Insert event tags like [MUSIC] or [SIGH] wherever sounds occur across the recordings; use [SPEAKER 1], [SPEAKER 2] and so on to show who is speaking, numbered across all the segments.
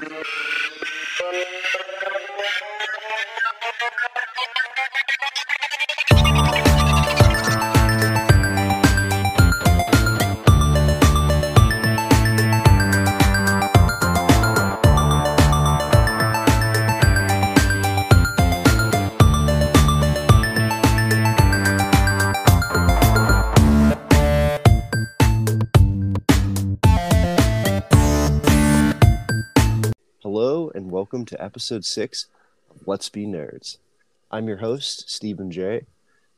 [SPEAKER 1] Thank you. Welcome to episode six of Let's Be Nerds. I'm your host, Stephen J.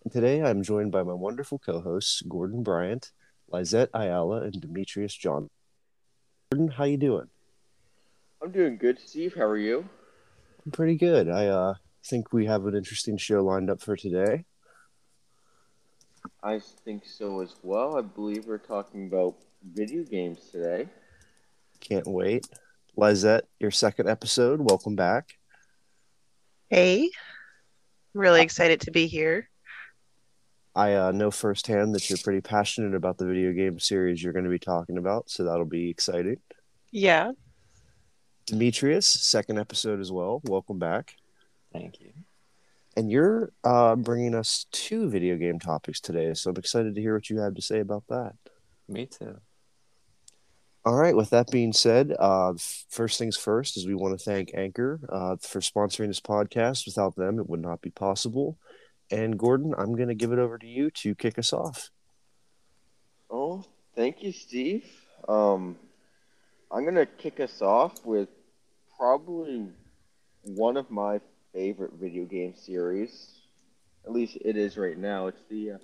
[SPEAKER 1] And today I'm joined by my wonderful co hosts, Gordon Bryant, Lizette Ayala, and Demetrius John. Gordon, how you doing?
[SPEAKER 2] I'm doing good, Steve. How are you?
[SPEAKER 1] I'm pretty good. I uh, think we have an interesting show lined up for today.
[SPEAKER 2] I think so as well. I believe we're talking about video games today.
[SPEAKER 1] Can't wait. Lizette, your second episode. Welcome back.
[SPEAKER 3] Hey, I'm really excited to be here.
[SPEAKER 1] I uh, know firsthand that you're pretty passionate about the video game series you're going to be talking about, so that'll be exciting.
[SPEAKER 3] Yeah,
[SPEAKER 1] Demetrius, second episode as well. Welcome back.
[SPEAKER 4] Thank you.
[SPEAKER 1] And you're uh, bringing us two video game topics today, so I'm excited to hear what you have to say about that.
[SPEAKER 4] Me too.
[SPEAKER 1] All right. With that being said, uh, first things first is we want to thank Anchor uh, for sponsoring this podcast. Without them, it would not be possible. And Gordon, I'm going to give it over to you to kick us off.
[SPEAKER 2] Oh, thank you, Steve. Um, I'm gonna kick us off with probably one of my favorite video game series. At least it is right now. It's the uh,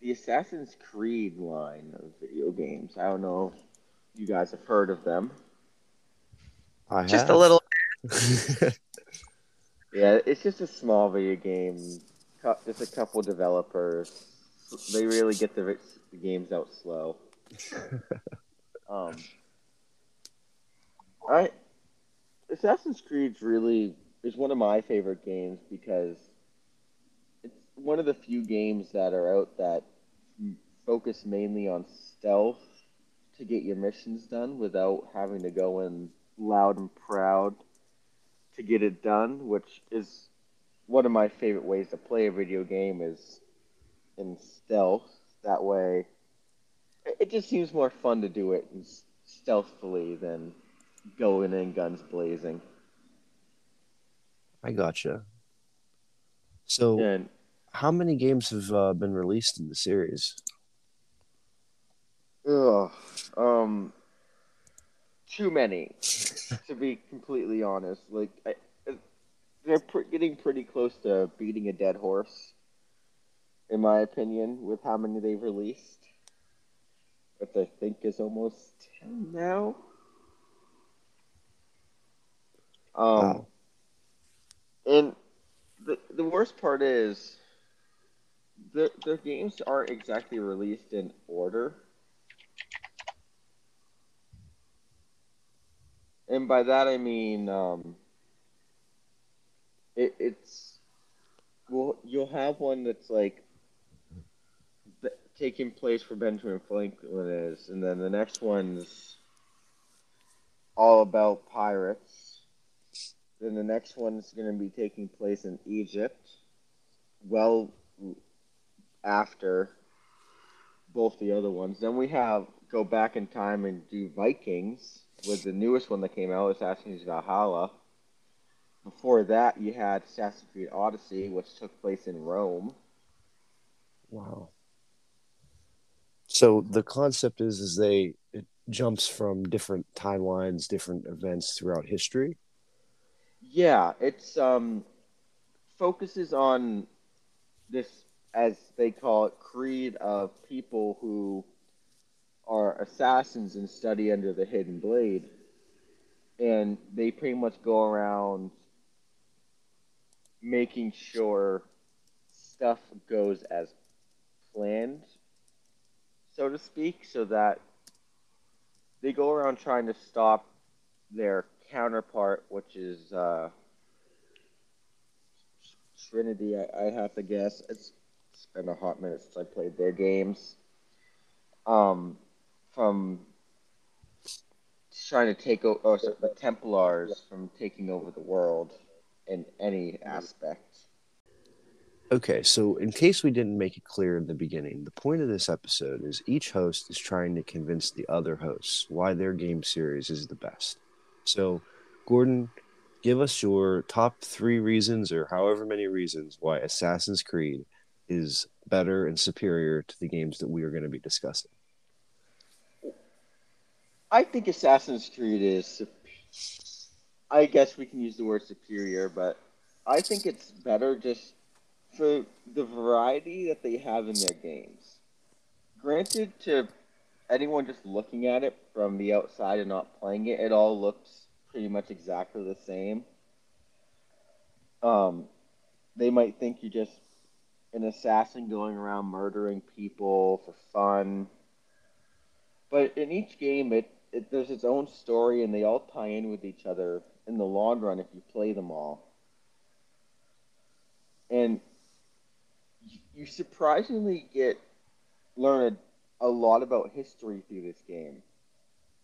[SPEAKER 2] the Assassin's Creed line of video games. I don't know you guys have heard of them.
[SPEAKER 1] I
[SPEAKER 3] just
[SPEAKER 1] have.
[SPEAKER 3] a little. [LAUGHS]
[SPEAKER 2] Yeah, it's just a small video game. Just a couple developers. They really get the, the games out slow. [LAUGHS] um, I Assassin's Creed's really is one of my favorite games because it's one of the few games that are out that focus mainly on stealth to get your missions done without having to go in loud and proud to get it done, which is one of my favorite ways to play a video game is in stealth. That way, it- just seems more fun to do it stealthily than going in guns blazing.
[SPEAKER 1] I gotcha. So,
[SPEAKER 2] And
[SPEAKER 1] how many games have uh, been released in the series?
[SPEAKER 2] Ugh, um, too many, to be completely honest. Like, I, they're pr- getting pretty close to beating a dead horse, in my opinion, with how many they've released. Which I think is almost ten now. Um,
[SPEAKER 1] Wow.
[SPEAKER 2] and the the worst part is the the games aren't exactly released in order. And by that I mean um, it, it's well you'll have one that's like taking place where Benjamin Franklin is, and then the next one's all about pirates. Then the next one's going to be taking place in Egypt, well after both the other ones. Then we have go back in time and do Vikings with the newest one that came out, Assassin's Valhalla. Before that, you had Assassin's Creed Odyssey, which took place in Rome.
[SPEAKER 1] Wow. So the concept is is they it jumps from different timelines, different events throughout history.
[SPEAKER 2] Yeah, it's um focuses on this as they call it creed of people who are assassins and study under the hidden blade. And they pretty much go around making sure stuff goes as planned, so to speak, so that they go around trying to stop their counterpart, which is uh, Trinity. I, I have to guess. It's, it's been a hot minute since I played their games. Um, from trying to take over the Templars from taking over the world in any aspect.
[SPEAKER 1] Okay, so in case we didn't make it clear in the beginning, the point of this episode is each host is trying to convince the other hosts why their game series is the best. So, Gordon, give us your top three reasons or however many reasons why Assassin's Creed is better and superior to the games that we are going to be discussing.
[SPEAKER 2] I think Assassin's Creed is. I guess we can use the word superior, but I think it's better just for the variety that they have in their games. Granted, to anyone just looking at it from the outside and not playing it, it all looks pretty much exactly the same. Um, they might think you're just an assassin going around murdering people for fun. But in each game, it, it there's its own story, and they all tie in with each other in the long run if you play them all. And you, surprisingly get learn a, a lot about history through this game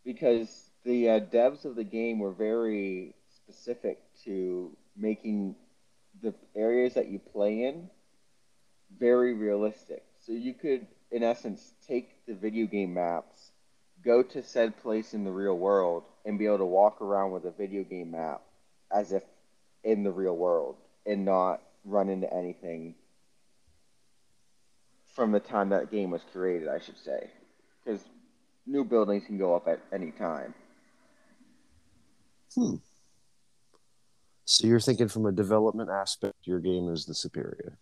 [SPEAKER 2] because the uh, devs of the game were very specific to making the areas that you play in very realistic. So you could, in essence, take the video game maps, go to said place in the real world, and be able to walk around with a video game map as if in the real world and not run into anything from the time that game was created, I should say. Because new buildings can go up at any time.
[SPEAKER 1] Hmm. So you're thinking from a development aspect, your game is the superior.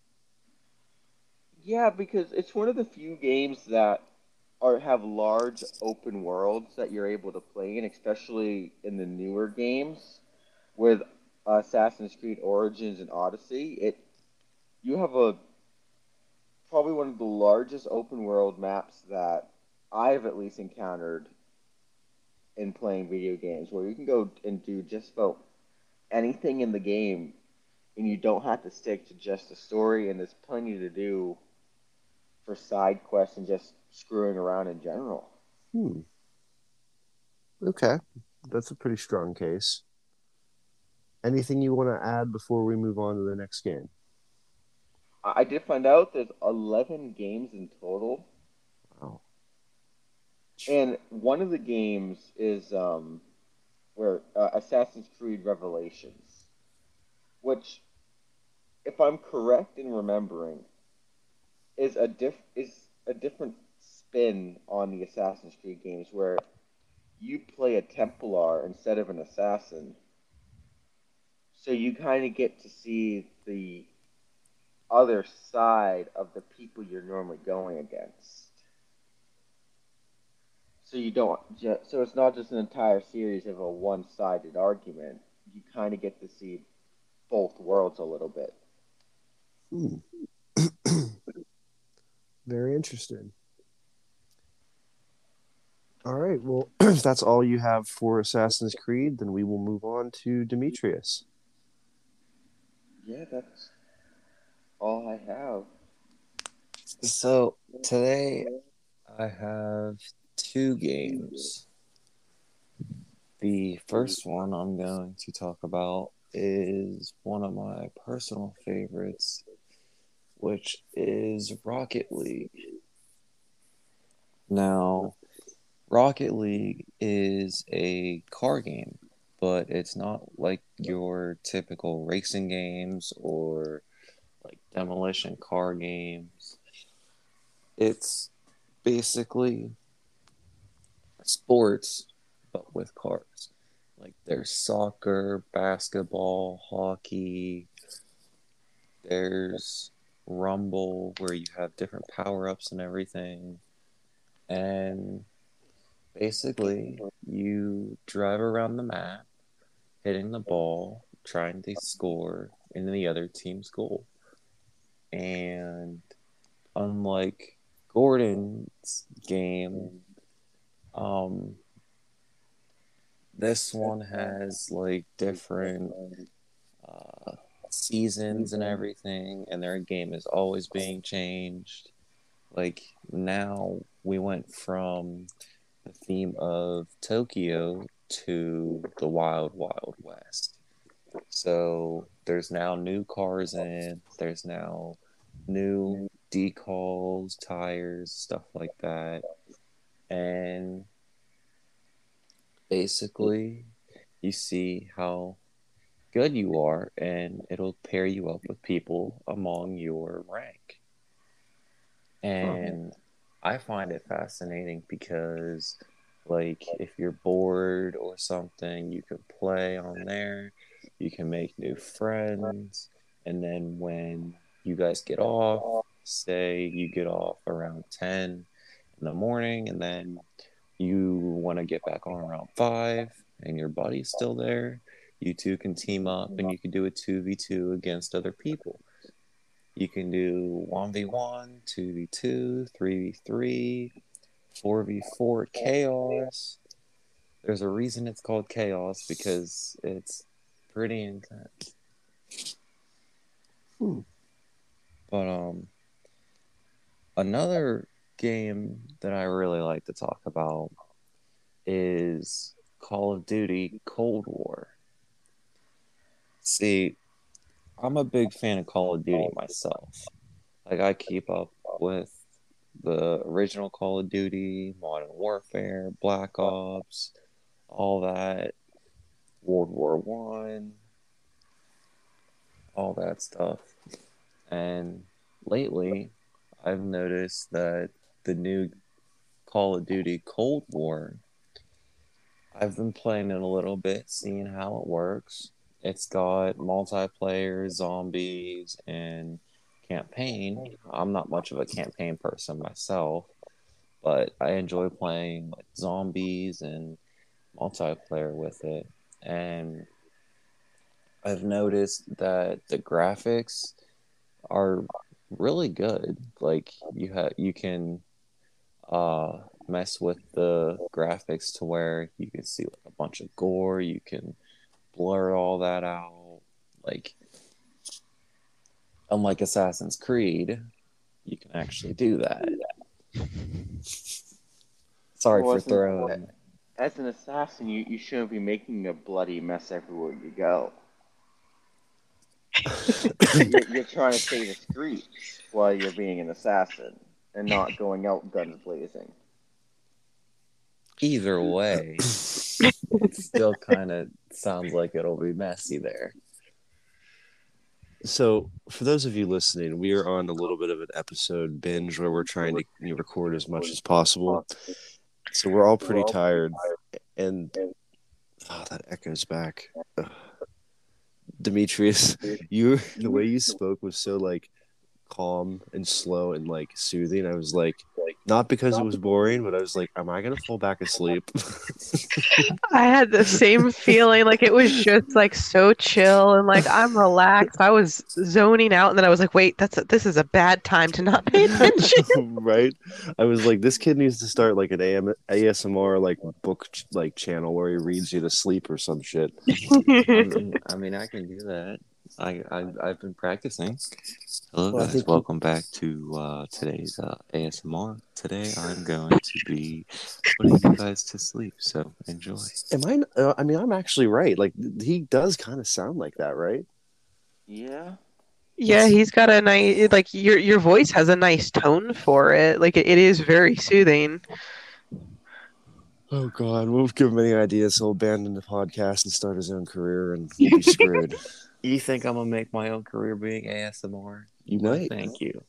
[SPEAKER 2] Yeah, because it's one of the few games that are have large open worlds that you're able to play in, especially in the newer games with Assassin's Creed Origins and Odyssey. It you have a probably one of the largest open world maps that I've at least encountered in playing video games where you can go and do just about anything in the game and you don't have to stick to just the story and there's plenty to do for side quests and just screwing around in general.
[SPEAKER 1] Hmm. Okay, that's a pretty strong case. Anything you want to add before we move on to the next game?
[SPEAKER 2] I did find out there's 11 games in total,
[SPEAKER 1] Wow.
[SPEAKER 2] and one of the games is um, where uh, Assassin's Creed Revelations, which, if I'm correct in remembering, is a diff is a different spin on the Assassin's Creed games where you play a Templar instead of an assassin. So you kind of get to see the other side of the people you're normally going against. So you don't so it's not just an entire series of a one-sided argument. You kind of get to see both worlds a little bit.
[SPEAKER 1] Hmm. [COUGHS] Very interesting. All right. Well, [CLEARS THROAT] if that's all you have for Assassin's Creed, then we will move on to Demetrius.
[SPEAKER 2] Yeah, that's all I have.
[SPEAKER 4] So today I have two games. The first one I'm going to talk about is one of my personal favorites, which is Rocket League. Now, Rocket League is a car game, but it's not like your typical racing games or like demolition car games. It's basically sports, but with cars. Like there's soccer, basketball, hockey. There's Rumble where you have different power ups and everything. And basically, you drive around the map, hitting the ball, trying to score in the other team's goal. And unlike Gordon's game, um, this one has like different uh, seasons and everything, and their game is always being changed. Like now, we went from the theme of Tokyo to the wild, wild west. So there's now new cars in, there's now new decals, tires, stuff like that. And basically, you see how good you are, and it'll pair you up with people among your rank. And I find it fascinating because, like, if you're bored or something, you can play on there, you can make new friends, and then when you guys get off, say you get off around 10 in the morning, and then you want to get back on around 5, and your buddy's still there, you two can team up and you can do a 2v2 against other people. You can do 1v1, 2v2, 3v3, 4v4 chaos. There's a reason it's called chaos because it's pretty intense.
[SPEAKER 1] Hmm.
[SPEAKER 4] But um another game that I really like to talk about is Call of Duty Cold War. See, I'm a big fan of Call of Duty myself. Like I keep up with the original Call of Duty, Modern Warfare, Black Ops, all that, World War One, all that stuff. And lately, I've noticed that the new Call of Duty Cold War, I've been playing it a little bit, seeing how it works. It's got multiplayer, zombies, and campaign. I'm not much of a campaign person myself, but I enjoy playing like zombies and multiplayer with it. And I've noticed that the graphics are really good. Like you have you can uh mess with the graphics to where you can see like a bunch of gore, you can blur all that out. Like unlike Assassin's Creed, you can actually do that. Sorry
[SPEAKER 2] Well,
[SPEAKER 4] for
[SPEAKER 2] isn't-
[SPEAKER 4] throwing
[SPEAKER 2] As an assassin, you, you shouldn't be making a bloody mess everywhere you go. [LAUGHS] you're, you're trying to stay discreet while you're being an assassin and not going out guns blazing.
[SPEAKER 4] Either [LAUGHS] way. it still kind of sounds like it'll be messy there.
[SPEAKER 1] So, for those of you listening, we are on a little bit of an episode binge where we're trying to record as much as possible. So we're all pretty tired, and oh, that echoes back. Ugh. Demetrius, you the way you spoke was so like calm and slow and like soothing. I was like, like not because it was boring, but I was like, am I gonna fall back asleep? [LAUGHS]
[SPEAKER 3] I had the same feeling. Like it was just like so chill and like I'm relaxed. I was zoning out, and then I was like, wait, that's a, this is a bad time to not pay attention. [LAUGHS]
[SPEAKER 1] right? I was like, this kid needs to start like an AM, ASMR like book ch- like channel where he reads you to sleep or some shit.
[SPEAKER 4] I mean, I [LAUGHS] mean, I can do that. I, I I've been practicing. Hello
[SPEAKER 1] Well,
[SPEAKER 4] guys,
[SPEAKER 1] think you-
[SPEAKER 4] welcome back to uh, today's uh, ASMR. Today I'm going to be putting you guys to sleep, so enjoy.
[SPEAKER 1] Am I? Uh, I mean, I'm actually right. Like he does kind of sound like that, right?
[SPEAKER 2] Yeah.
[SPEAKER 3] yeah, he's got a nice like your your voice has a nice tone for it. Like it, it is very soothing.
[SPEAKER 1] Oh God, we'll give him any ideas. He'll abandon the podcast and start his own career, and we'll be [LAUGHS] screwed.
[SPEAKER 4] You think I'm gonna make my own career being ASMR?
[SPEAKER 1] You might.
[SPEAKER 4] Thank you.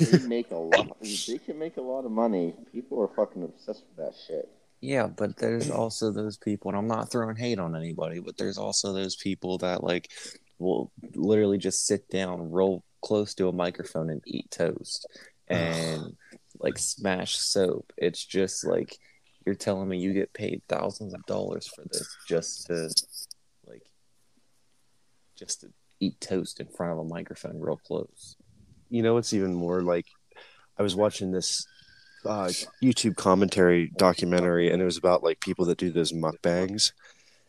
[SPEAKER 2] They make a lot. [LAUGHS] They can make a lot of money. People are fucking obsessed with that shit.
[SPEAKER 4] Yeah, but there's also those people, and I'm not throwing hate on anybody, but there's also those people that like will literally just sit down, roll close to a microphone, and eat toast and like smash soap. It's just like you're telling me you get paid thousands of dollars for this just to like just to eat toast in front of a microphone real close.
[SPEAKER 1] You know what's even more like? I was watching this uh, YouTube commentary documentary, and it was about like people that do those mukbangs,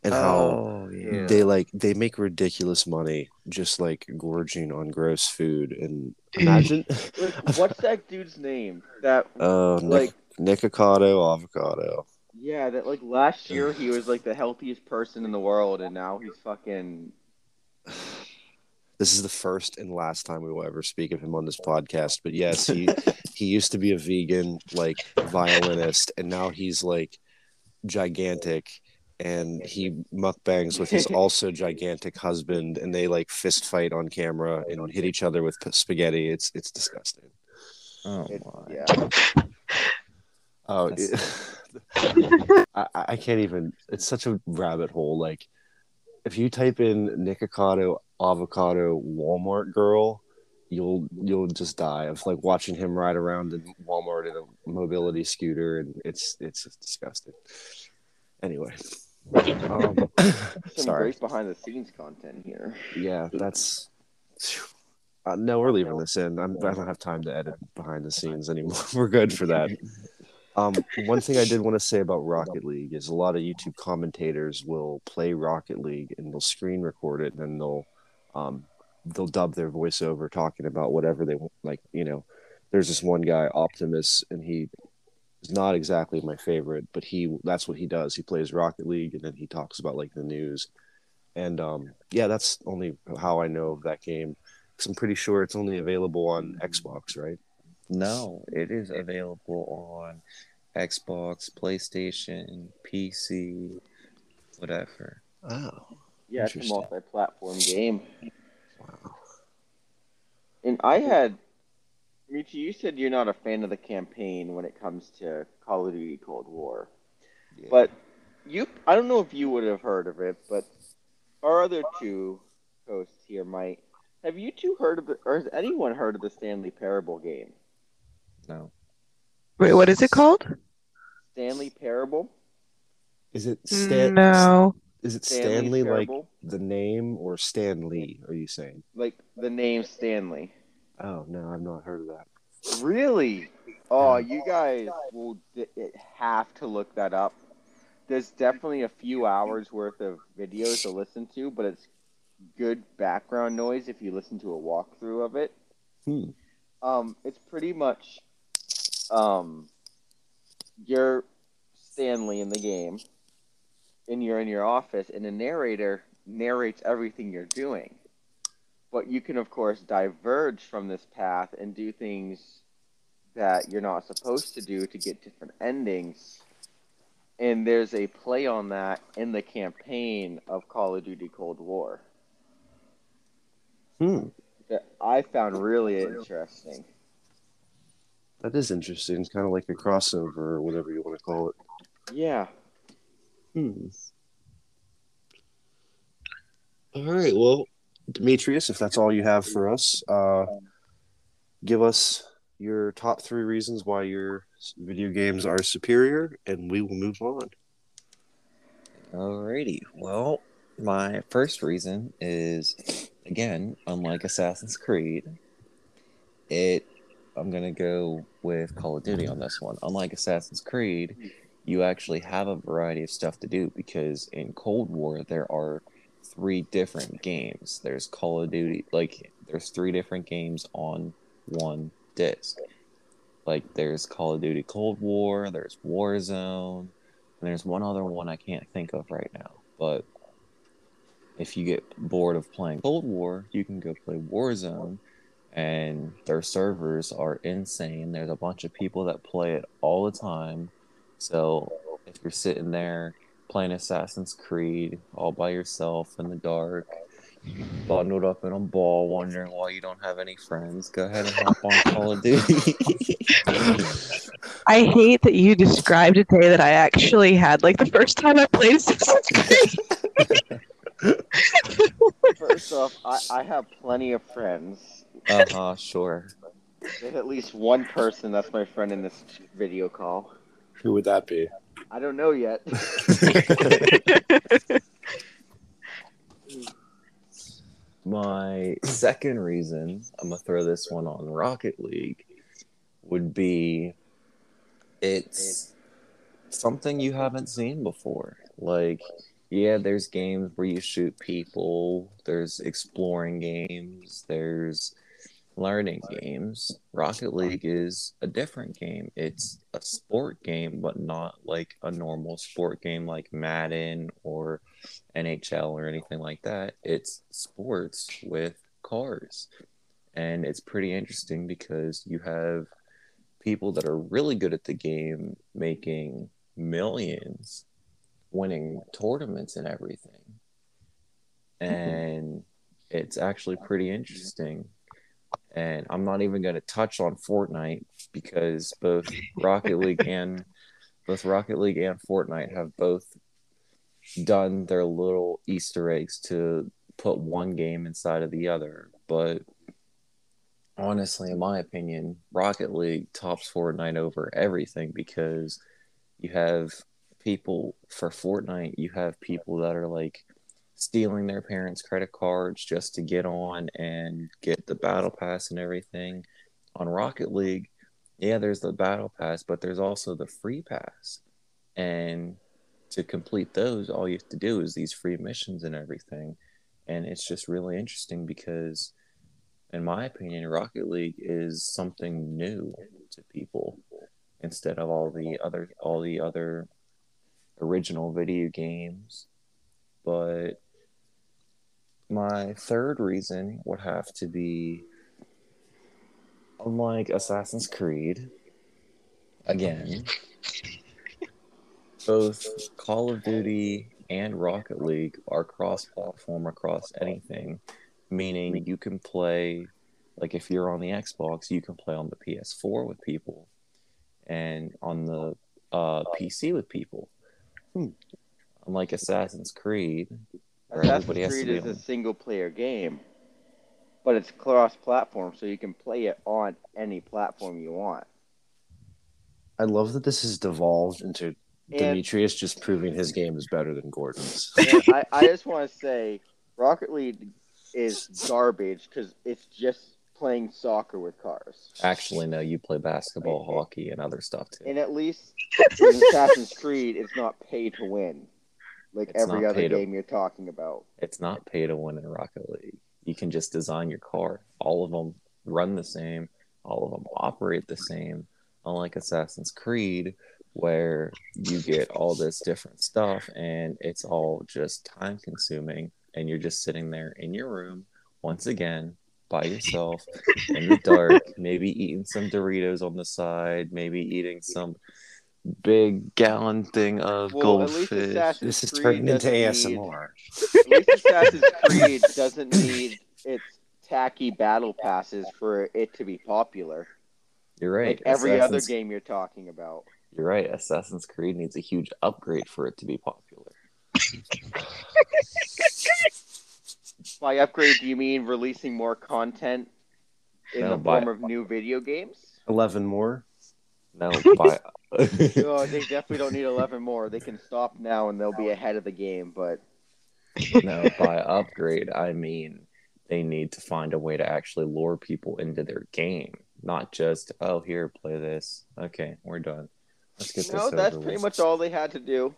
[SPEAKER 1] and how
[SPEAKER 4] Oh yeah.
[SPEAKER 1] they like they make ridiculous money just like gorging on gross food. And [LAUGHS] imagine,
[SPEAKER 2] Like, what's that dude's name? That [LAUGHS]
[SPEAKER 1] uh,
[SPEAKER 2] like
[SPEAKER 1] Nick, Nikocado avocado.
[SPEAKER 2] Yeah, that like last year he was like the healthiest person in the world, and now he's fucking.
[SPEAKER 1] This is the first and last time we will ever speak of him on this podcast. But yes, he [LAUGHS] he used to be a vegan like violinist, and now he's like gigantic, and he mukbangs with his [LAUGHS] also gigantic husband, and they like fist fight on camera and hit each other with spaghetti. It's it's disgusting.
[SPEAKER 4] Oh
[SPEAKER 2] It,
[SPEAKER 4] my.
[SPEAKER 2] yeah.
[SPEAKER 1] Oh, it- [LAUGHS] I, I can't even. It's such a rabbit hole. Like, if you type in Nikocado avocado Walmart girl, you'll you'll just die of like watching him ride around in Walmart in a mobility scooter, and it's it's just disgusting. Anyway, um, [LAUGHS]
[SPEAKER 2] Some [LAUGHS]
[SPEAKER 1] sorry.
[SPEAKER 2] great behind the scenes content here.
[SPEAKER 1] Yeah, that's. Uh, no, we're leaving this in. I'm, I don't have time to edit behind the scenes anymore. [LAUGHS] We're good for that. Um, one thing I did want to say about Rocket League is a lot of YouTube commentators will play Rocket League and they'll screen record it and then they'll um, they'll dub their voiceover talking about whatever they want. Like you know, there's this one guy Optimus and he is not exactly my favorite, but he that's what he does. He plays Rocket League and then he talks about like the news. And um, yeah, that's only how I know of that game. Because I'm pretty sure it's only available on Xbox, right?
[SPEAKER 4] No, it is available on Xbox, PlayStation, PC, whatever.
[SPEAKER 1] Oh,
[SPEAKER 2] Yeah, it's a multi-platform game.
[SPEAKER 1] wow.
[SPEAKER 2] And I had, Michi, you said you're not a fan of the campaign when it comes to Call of Duty Cold War.
[SPEAKER 1] Yeah.
[SPEAKER 2] But you, I don't know if you would have heard of it, but our other two hosts here might. Have you two heard of it, or has anyone heard of the Stanley Parable game?
[SPEAKER 4] No.
[SPEAKER 3] Wait, what is it called?
[SPEAKER 2] Stanley Parable?
[SPEAKER 1] is it Stan?
[SPEAKER 3] no.
[SPEAKER 1] Is it
[SPEAKER 2] Stanley
[SPEAKER 1] Stanley like the name or Stanley? Are you saying?
[SPEAKER 2] Like the name Stanley.
[SPEAKER 1] Oh no, I've not heard of that.
[SPEAKER 2] Really? Oh, you guys will d- have to look that up. There's definitely a few hours worth of videos to listen to, but it's good background noise if you listen to a walkthrough of it.
[SPEAKER 1] Hmm.
[SPEAKER 2] Um, it's pretty much um, you're Stanley in the game, and you're in your office, and the narrator narrates everything you're doing. But you can, of course, diverge from this path and do things that you're not supposed to do to get different endings. And there's a play on that in the campaign of Call of Duty Cold War
[SPEAKER 1] Hmm.
[SPEAKER 2] that I found really interesting.
[SPEAKER 1] That is interesting. It's kind of like a crossover or whatever you want to call it.
[SPEAKER 2] Yeah.
[SPEAKER 1] Hmm. All right. Well, Demetrius, if that's all you have for us, uh, give us your top three reasons why your video games are superior, and we will move on.
[SPEAKER 4] Alrighty. Well, my first reason is again, unlike Assassin's Creed, it I'm gonna go with Call of Duty on this one. Unlike Assassin's Creed, you actually have a variety of stuff to do because in Cold War there are three different games. There's Call of Duty like there's three different games on one disc. Like there's Call of Duty Cold War, there's Warzone, and there's one other one I can't think of right now. But if you get bored of playing Cold War, you can go play Warzone, and their servers are insane. There's a bunch of people that play it all the time. So if you're sitting there playing Assassin's Creed all by yourself in the dark, bundled up in a ball, wondering why you don't have any friends, go ahead and hop on Call of Duty. [LAUGHS]
[SPEAKER 3] I hate that you described a day that I actually had. Like the first time I played Assassin's Creed. [LAUGHS]
[SPEAKER 2] First off, I, I have plenty of friends.
[SPEAKER 4] Uh huh, sure.
[SPEAKER 2] There's at least one person that's my friend in this video call.
[SPEAKER 1] Who would that be?
[SPEAKER 2] I don't know yet. [LAUGHS]
[SPEAKER 4] My second reason, I'm gonna throw this one on Rocket League, would be it's something you haven't seen before. Like, yeah, there's games where you shoot people, there's exploring games, there's learning games, Rocket League is a different game. It's a sport game, but not like a normal sport game like Madden or NHL or anything like that. It's sports with cars. And it's pretty interesting because you have people that are really good at the game making millions, winning tournaments and everything. Mm-hmm. And it's actually pretty interesting and I'm not even going to touch on Fortnite because both [LAUGHS] Rocket League and both Rocket League and Fortnite have both done their little Easter eggs to put one game inside of the other. But honestly, in my opinion, Rocket League tops Fortnite over everything because you have people for Fortnite, you have people that are like stealing their parents' credit cards just to get on and get the battle pass and everything. On Rocket League, yeah, there's the battle pass, but there's also the free pass. And to complete those, all you have to do is these free missions and everything. And it's just really interesting because, in my opinion, Rocket League is something new to people instead of all the other all the other original video games. But my third reason would have to be unlike Assassin's Creed, again, both Call of Duty and Rocket League are cross platform across anything, meaning you can play, like if you're on the Xbox, you can play on the PS4 with people and on the uh, PC with people.
[SPEAKER 1] Hmm.
[SPEAKER 4] Unlike Assassin's Creed, where
[SPEAKER 2] Assassin's
[SPEAKER 4] everybody has to
[SPEAKER 2] Creed
[SPEAKER 4] be
[SPEAKER 2] is a single player game, but it's cross platform, so you can play it on any platform you want.
[SPEAKER 1] I love that this has devolved into
[SPEAKER 2] And,
[SPEAKER 1] Demetrius just proving his game is better than Gordon's. [LAUGHS]
[SPEAKER 2] I, I just want to say Rocket League is garbage because it's just playing soccer with cars.
[SPEAKER 4] Actually, no, you play basketball,
[SPEAKER 2] Wait,
[SPEAKER 4] hockey, and other stuff too.
[SPEAKER 2] And at least in Assassin's Creed, it's not pay to win, like
[SPEAKER 4] It's
[SPEAKER 2] every other
[SPEAKER 4] pay to-
[SPEAKER 2] game you're talking about.
[SPEAKER 4] It's not pay to win in Rocket League. You can just design your car. All of them run the same. All of them operate the same. Unlike Assassin's Creed, where you get all this different stuff and it's all just time consuming, and you're just sitting there in your room once again by yourself in the dark, [LAUGHS] maybe eating some Doritos on the side, maybe eating some big gallon thing of
[SPEAKER 2] Well,
[SPEAKER 4] goldfish.
[SPEAKER 1] This is turning into
[SPEAKER 2] doesn't need-
[SPEAKER 1] ASMR.
[SPEAKER 2] At least Assassin's [LAUGHS] Creed doesn't need its tacky battle passes for it to be popular.
[SPEAKER 4] You're right.
[SPEAKER 2] Like every other game you're talking about.
[SPEAKER 4] You're right. Assassin's Creed needs a huge upgrade for it to be popular. [LAUGHS]
[SPEAKER 2] By upgrade, do you mean releasing more content in
[SPEAKER 4] No,
[SPEAKER 2] the form of new video games?
[SPEAKER 1] Eleven more. [LAUGHS]
[SPEAKER 4] No, by [LAUGHS]
[SPEAKER 2] No, they definitely don't need 11 more. They can stop now and they'll be ahead of the game. But
[SPEAKER 4] no, by upgrade, I mean they need to find a way to actually lure people into their game, not just oh here, play this. Okay, we're done. Let's get this
[SPEAKER 2] no,
[SPEAKER 4] over
[SPEAKER 2] that's
[SPEAKER 4] with.
[SPEAKER 2] pretty much all they had to do.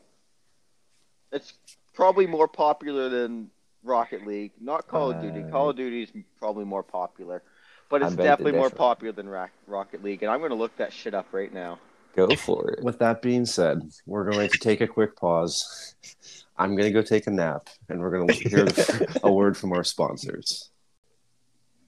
[SPEAKER 2] It's probably more popular than Rocket League. Not Call of Duty.
[SPEAKER 4] Uh,
[SPEAKER 2] Call of Duty is probably more popular, but it's definitely more popular than Rock- Rocket League. And I'm going to look that shit up right now.
[SPEAKER 4] Go for it.
[SPEAKER 1] With that being said, we're going to take a quick pause. I'm going to go take a nap, and we're going to hear [LAUGHS] a word from our sponsors.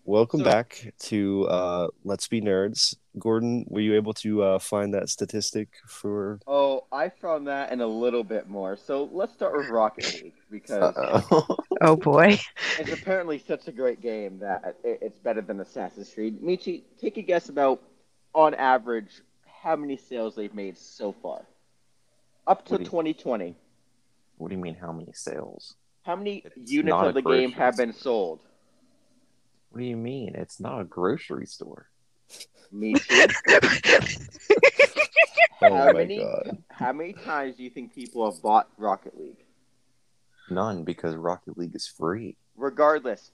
[SPEAKER 1] Welcome
[SPEAKER 2] So-
[SPEAKER 1] back to uh, Let's Be Nerds. Gordon, were you able to uh, find that statistic for?
[SPEAKER 2] Oh, I found that and a little bit more. So let's start with Rocket League because
[SPEAKER 1] Uh-oh. [LAUGHS]
[SPEAKER 3] Oh boy.
[SPEAKER 2] it's apparently such a great game that it's better than Assassin's Creed. Michi, take a guess about, on average, how many sales they've made so far. Up to
[SPEAKER 4] What you-
[SPEAKER 2] 2020.
[SPEAKER 4] What do you mean? How many sales?
[SPEAKER 2] How many
[SPEAKER 4] It's
[SPEAKER 2] units of the game
[SPEAKER 4] grocery
[SPEAKER 2] have been sold?
[SPEAKER 4] What do you mean? It's not a grocery store.
[SPEAKER 2] Me too. [LAUGHS]
[SPEAKER 1] Oh
[SPEAKER 2] how
[SPEAKER 1] my
[SPEAKER 2] many?
[SPEAKER 1] god!
[SPEAKER 2] How many times do you think people have bought Rocket League?
[SPEAKER 4] None because Rocket League is free.
[SPEAKER 2] Regardless,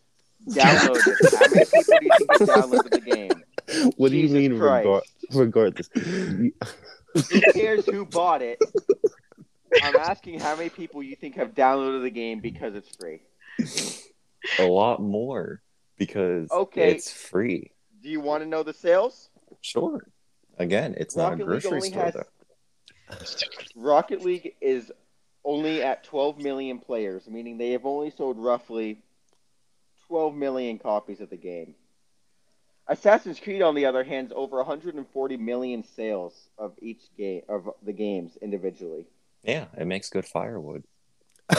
[SPEAKER 2] download it. How many people do you think have downloaded the game?
[SPEAKER 1] What do you mean, regar- regardless?
[SPEAKER 2] Who cares who bought it? I'm asking how many people you think have downloaded the game because it's free.
[SPEAKER 4] A lot more because
[SPEAKER 2] Okay.
[SPEAKER 4] it's free.
[SPEAKER 2] Do you want to know the sales?
[SPEAKER 4] Sure. Again, it's not a
[SPEAKER 2] Rocket League
[SPEAKER 4] grocery store
[SPEAKER 2] has
[SPEAKER 4] though.
[SPEAKER 2] Rocket League is only at 12 million players, meaning they have only sold roughly 12 million copies of the game. Assassin's Creed, on the other hand, is over 140 million sales of each game of the games individually.
[SPEAKER 4] Yeah, it makes good firewood. [LAUGHS]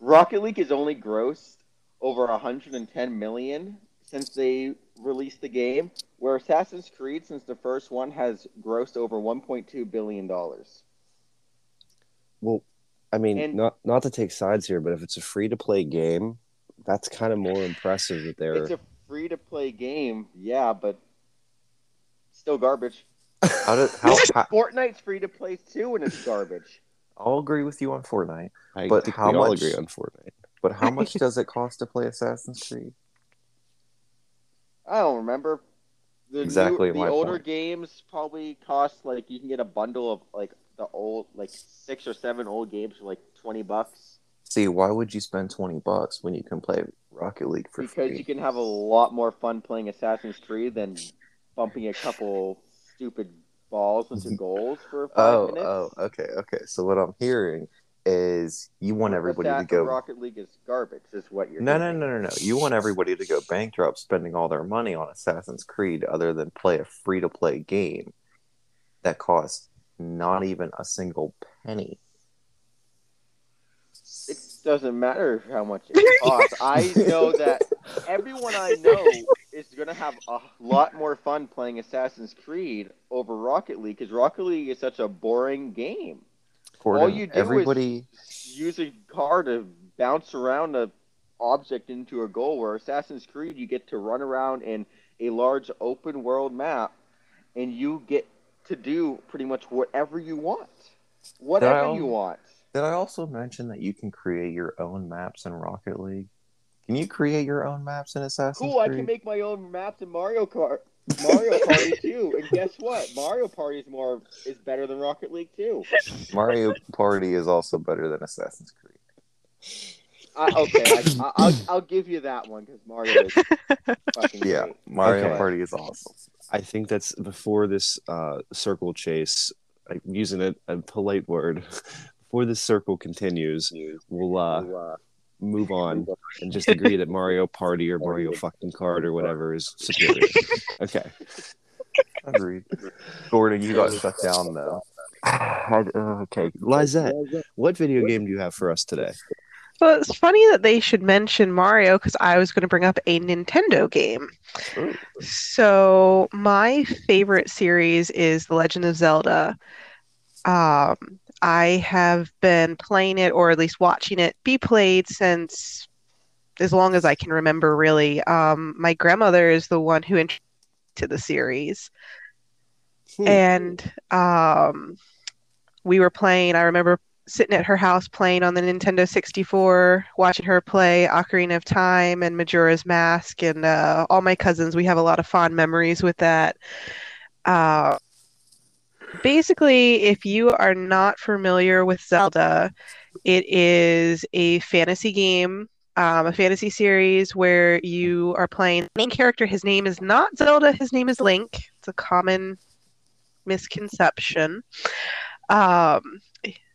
[SPEAKER 2] Rocket League is only grossed over 110 million since they released the game, where Assassin's Creed, since the first one, has grossed over 1.2 billion dollars.
[SPEAKER 1] Well, I mean,
[SPEAKER 2] And-
[SPEAKER 1] not not to take sides here, but if it's a free to play game, that's kind of more impressive that they're.
[SPEAKER 2] It's a free to play game, yeah, but still garbage.
[SPEAKER 4] How did how, [LAUGHS] how
[SPEAKER 2] Fortnite's free to play too, and it's garbage.
[SPEAKER 4] I'll agree with you on Fortnite,
[SPEAKER 1] I
[SPEAKER 4] but
[SPEAKER 1] think
[SPEAKER 4] how
[SPEAKER 1] we all
[SPEAKER 4] much-
[SPEAKER 1] agree on Fortnite.
[SPEAKER 4] But how [LAUGHS] much does it cost to play Assassin's Creed?
[SPEAKER 2] I don't remember. The
[SPEAKER 4] Exactly
[SPEAKER 2] new,
[SPEAKER 4] my
[SPEAKER 2] the older
[SPEAKER 4] point.
[SPEAKER 2] games probably cost like you can get a bundle of like the old like six or seven old games for like twenty bucks
[SPEAKER 4] See, why would you spend twenty bucks when you can play Rocket League for
[SPEAKER 2] because
[SPEAKER 4] free?
[SPEAKER 2] Because you can have a lot more fun playing Assassin's Creed than bumping a couple stupid balls into [LAUGHS] goals for five
[SPEAKER 4] Oh,
[SPEAKER 2] minutes.
[SPEAKER 4] oh, okay, okay. So what I'm hearing is you want everybody to go.
[SPEAKER 2] Rocket League is garbage, is what you're.
[SPEAKER 4] No, no, no, no, no. You want everybody to go bankrupt spending all their money on Assassin's Creed other than play a free to play game that costs not even a single penny.
[SPEAKER 2] It doesn't matter how much it [LAUGHS] costs. I know that everyone I know is going to have a lot more fun playing Assassin's Creed over Rocket League because Rocket League is such a boring game.
[SPEAKER 4] Gordon,
[SPEAKER 2] you do is-
[SPEAKER 4] everybody
[SPEAKER 2] Use a car to bounce around a object into a goal. Where Assassin's Creed, you get to run around in a large open world map, and you get to do pretty much whatever you want, whatever you want.
[SPEAKER 4] Did I also mention that you can create your own maps in Rocket League? Can you create your own maps in Assassin's Creed?
[SPEAKER 2] Cool, I can make my own maps in Mario Kart. Mario [LAUGHS] Party too, and guess what? Mario Party is more is better than Rocket League too.
[SPEAKER 4] Mario Party is also better than Assassin's Creed.
[SPEAKER 2] Uh, okay, I, I'll I'll give you that one because Mario is fucking
[SPEAKER 4] Yeah,
[SPEAKER 2] great.
[SPEAKER 4] Mario
[SPEAKER 1] Okay.
[SPEAKER 4] Party is awesome.
[SPEAKER 1] I think that's before this uh, circle chase. I'm using a, a polite word. [LAUGHS] Before this circle continues, we'll uh, move on [LAUGHS] and just agree that Mario Party or Mario fucking Kart or whatever is superior. [LAUGHS] Okay.
[SPEAKER 4] Agreed. Gordon, you got shut down though. [SIGHS]
[SPEAKER 1] Uh, okay, Lizette, what video game do you have for us today?
[SPEAKER 3] Well, it's funny that they should mention Mario because I was going to bring up a Nintendo game.
[SPEAKER 4] Ooh.
[SPEAKER 3] So my favorite series is The Legend of Zelda. Um, I have been playing it, or at least watching it be played since as long as I can remember. Really, um, my grandmother is the one who introduced to the series,
[SPEAKER 1] Hmm.
[SPEAKER 3] and um, we were playing. I remember sitting at her house playing on the Nintendo 64, watching her play Ocarina of Time and Majora's Mask, and uh, all my cousins. We have a lot of fond memories with that. Uh, basically, if you are not familiar with Zelda, it is a fantasy game, um, a fantasy series where you are playing the main character. His name is not Zelda, his name is Link. It's a common misconception. Um,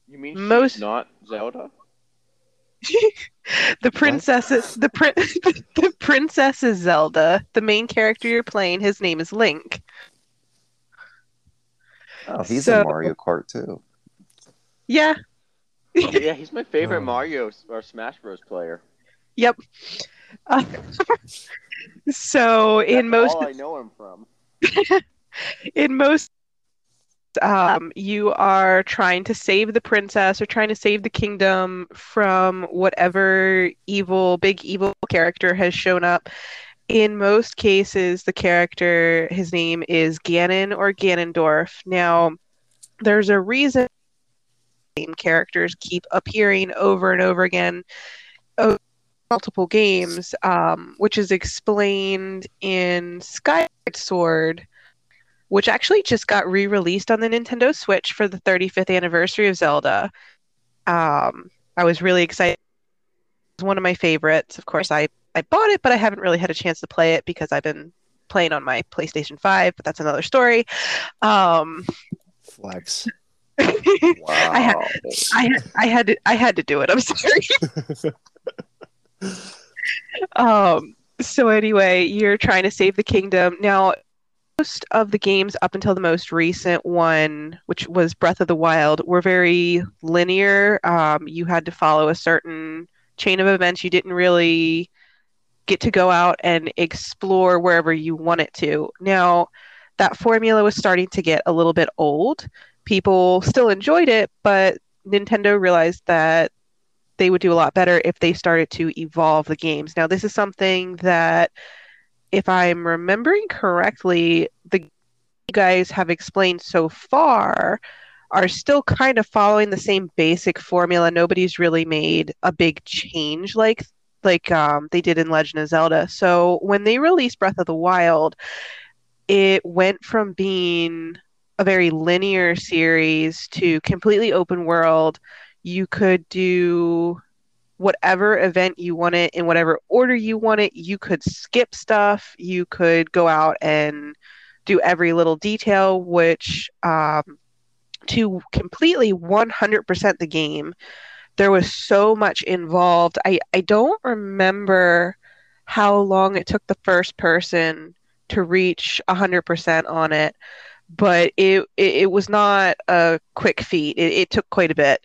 [SPEAKER 2] You mean
[SPEAKER 3] Most-
[SPEAKER 2] not Zelda? [LAUGHS]
[SPEAKER 3] the princess is the prin- [LAUGHS] the princess is Zelda. The main character you're playing, his name is Link.
[SPEAKER 4] Oh, he's
[SPEAKER 3] So-
[SPEAKER 4] in Mario Kart too.
[SPEAKER 3] Yeah,
[SPEAKER 2] yeah, he's my favorite [LAUGHS]
[SPEAKER 1] Oh.
[SPEAKER 2] Mario or Smash Bros. player.
[SPEAKER 3] Uh, [LAUGHS] so in most
[SPEAKER 2] all I know him from. [LAUGHS]
[SPEAKER 3] in most um, you are trying to save the princess or trying to save the kingdom from whatever evil big evil character has shown up in most cases the character his name is ganon or ganondorf now there's a reason characters keep appearing over and over again multiple games um, which is explained in skyward sword which actually just got re-released on the Nintendo Switch for the 35th anniversary of Zelda. Um, I was really excited. It's one of my favorites. Of course, I I bought it, but I haven't really had a chance to play it because I've been playing on my PlayStation 5, but that's another story. Um,
[SPEAKER 1] Flex. [LAUGHS]
[SPEAKER 3] I had, I had, I had to, I had to do it. I'm sorry. [LAUGHS] um, so anyway, you're trying to save the kingdom. Now, most of the games up until the most recent one, which was Breath of the Wild, were very linear. Um, you had to follow a certain chain of events. You didn't really get to go out and explore wherever you want it to. Now, that formula was starting to get a little bit old. People still enjoyed it, but Nintendo realized that they would do a lot better if they started to evolve the games. Now, this is something that, if I'm remembering correctly, the guys have explained so far are still kind of following the same basic formula. Nobody's really made a big change like like um, they did in Legend of Zelda. So when they released Breath of the Wild, it went from being a very linear series to completely open world. You could do whatever event you wanted in whatever order you wanted. You could skip stuff. You could go out and do every little detail, which um, to completely 100% the game there was so much involved. I, I don't remember how long it took the first person to reach 100% on it, but it, it, it was not a quick feat. It, it took quite a bit.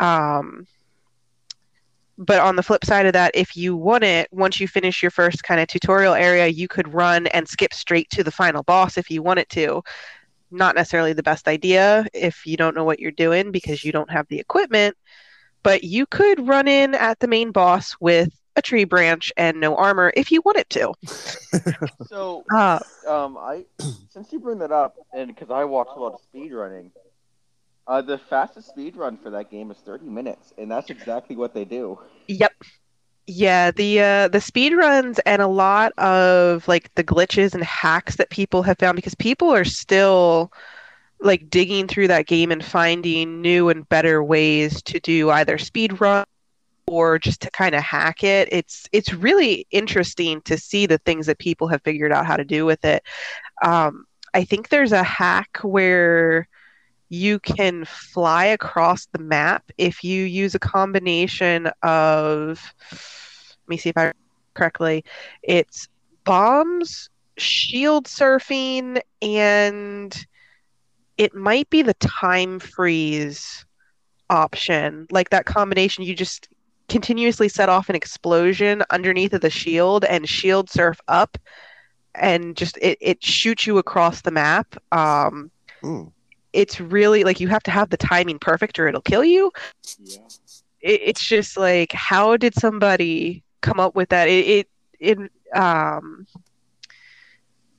[SPEAKER 3] Um, but on the flip side of that, if you want it, once you finish your first kind of tutorial area, you could run and skip straight to the final boss if you wanted to. Not necessarily the best idea if you don't know what you're doing because you don't have the equipment but you could run in at the main boss with a tree branch and no armor if you wanted to. [LAUGHS]
[SPEAKER 2] So,
[SPEAKER 3] Uh,
[SPEAKER 2] um, I since you bring that up, and because I watch a lot of speed running, uh, the fastest speed run for that game is 30 minutes, and that's exactly what they do.
[SPEAKER 3] yep. Yeah, the uh, the speed runs and a lot of like the glitches and hacks that people have found because people are still like digging through that game and finding new and better ways to do either speed run or just to kind of hack it. It's it's really interesting to see the things that people have figured out how to do with it. Um, I think there's a hack where you can fly across the map if you use a combination of let me see if I correctly. It's bombs, shield surfing, and it might be the time freeze option. Like that combination, you just continuously set off an explosion underneath of the shield and shield surf up and just it, it shoots you across the map. Um,
[SPEAKER 1] Hmm.
[SPEAKER 3] it's really like you have to have the timing perfect or it'll kill you.
[SPEAKER 2] Yeah.
[SPEAKER 3] It, it's just like how did somebody come up with that? It it, it um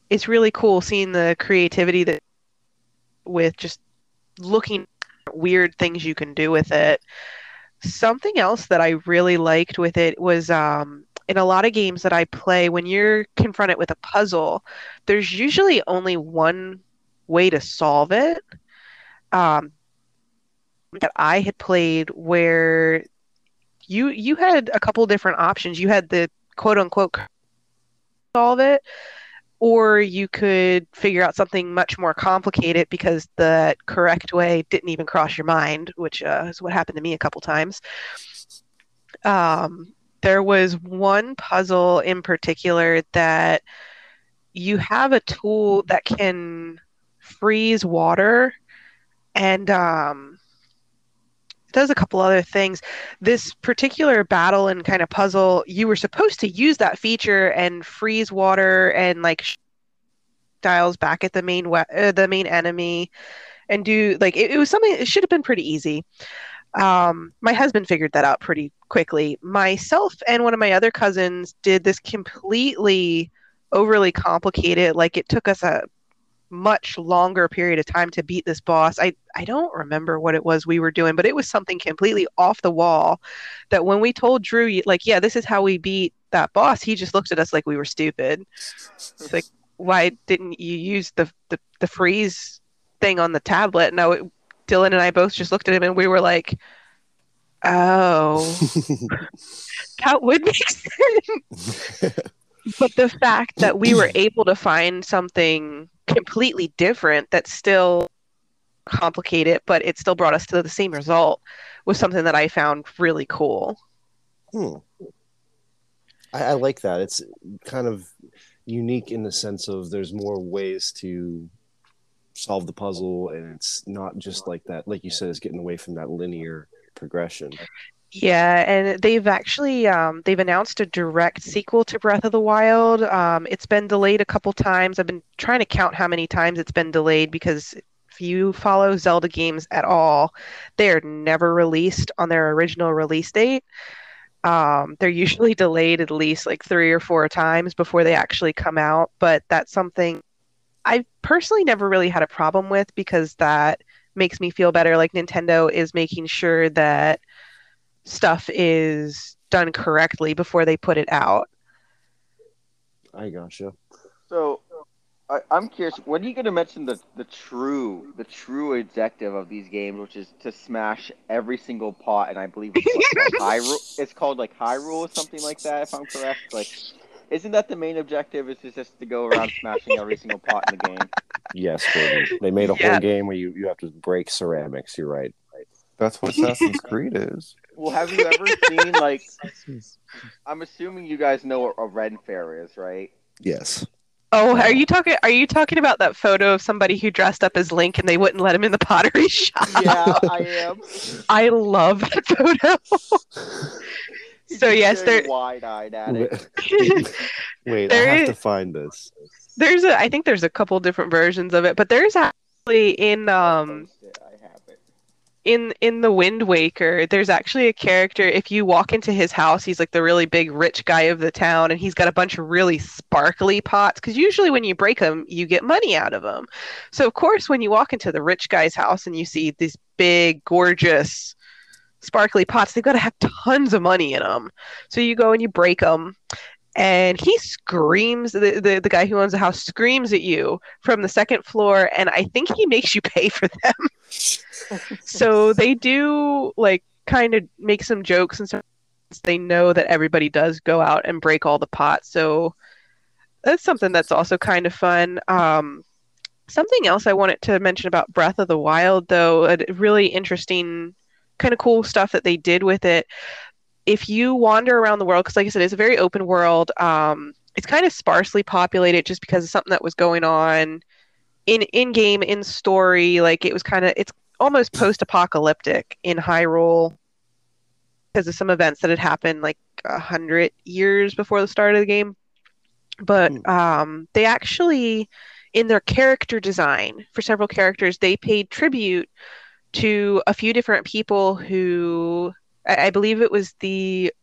[SPEAKER 3] it's really cool seeing the creativity that with just looking at weird things you can do with it. Something else that I really liked with it was um, in a lot of games that I play, when you're confronted with a puzzle, there's usually only one way to solve it. Um, that I had played where you you had a couple different options. You had the quote unquote solve it, or you could figure out something much more complicated because the correct way didn't even cross your mind, which uh, is what happened to me a couple times. Um, there was one puzzle in particular that you have a tool that can freeze water and um, it does a couple other things. This particular battle and kind of puzzle, you were supposed to use that feature and freeze water and like dials back at the main we- uh, the main enemy and do like it, it was something it should have been pretty easy um, my husband figured that out pretty quickly myself and one of my other cousins did this completely overly complicated like it took us a much longer period of time to beat this boss i i don't remember what it was we were doing but it was something completely off the wall that when we told drew like yeah this is how we beat that boss he just looked at us like we were stupid it's like why didn't you use the the, the freeze thing on the tablet? No, it, Dylan and I both just looked at him and we were like, oh, [LAUGHS] that would make sense. [LAUGHS] but the fact that we were able to find something completely different that still complicated, but it still brought us to the same result was something that I found really cool.
[SPEAKER 1] Hmm. I, I like that. It's kind of unique in the sense of there's more ways to solve the puzzle, and it's not just like that. Like you said, it's getting away from that linear progression.
[SPEAKER 3] Yeah, and they've actually um, they've announced a direct sequel to Breath of the Wild. Um, it's been delayed a couple times. I've been trying to count how many times it's been delayed because if you follow Zelda games at all, they are never released on their original release date. Um, they're usually delayed at least like three or four times before they actually come out. But that's something I personally never really had a problem with because that makes me feel better. Like Nintendo is making sure that stuff is done correctly before they put it out.
[SPEAKER 1] I gotcha.
[SPEAKER 2] So, I, I'm curious. When are you going to mention the the true the true objective of these games, which is to smash every single pot? And I believe it's called [LAUGHS] Hyrule. It's called like Hyrule or something like that, if I'm correct. Like, isn't that the main objective? Is to just to go around smashing every single pot in the game?
[SPEAKER 1] Yes, Gordon. They made a
[SPEAKER 3] Yeah.
[SPEAKER 1] whole game where you, you have to break ceramics. You're right.
[SPEAKER 4] That's what Assassin's Creed is.
[SPEAKER 2] Well, have you ever [LAUGHS] seen like? I'm assuming you guys know what a Ren Fair is, right?
[SPEAKER 1] Yes.
[SPEAKER 3] Oh, are you talking? Are you talking about that photo of somebody who dressed up as Link and they wouldn't let him in the pottery [LAUGHS] shop?
[SPEAKER 2] Yeah, I [LAUGHS] am.
[SPEAKER 3] I love that photo. so yes, there
[SPEAKER 2] wide-eyed at it.
[SPEAKER 1] Wait,
[SPEAKER 3] There
[SPEAKER 1] I have
[SPEAKER 3] is-
[SPEAKER 1] to find this.
[SPEAKER 3] there's a. I think there's a couple different versions of it, but there's actually in um
[SPEAKER 2] Post it, I have it.
[SPEAKER 3] In in the Wind Waker, there's actually a character. If you walk into his house, he's like the really big rich guy of the town, and he's got a bunch of really sparkly pots. Because usually when you break them, you get money out of them. So of course, when you walk into the rich guy's house and you see these big, gorgeous, sparkly pots, they've got to have tons of money in them. So you go and you break them. And he screams, the, the, the guy who owns the house screams at you from the second floor, and I think he makes you pay for them [LAUGHS] so they do like kind of make some jokes and stuff. They know that everybody does go out and break all the pots, so that's something that's also kind of fun. Um, something else I wanted to mention about Breath of the Wild, though, a really interesting, kind of cool stuff that they did with it. If you wander around the world, because like I said, it's a very open world. Um, it's kind of sparsely populated just because of something that was going on in in game in story. Like it was kind of it's almost post-apocalyptic in Hyrule because of some events that had happened like a hundred years before the start of the game. But um, they actually, in their character design for several characters, they paid tribute to a few different people who I, believe it was the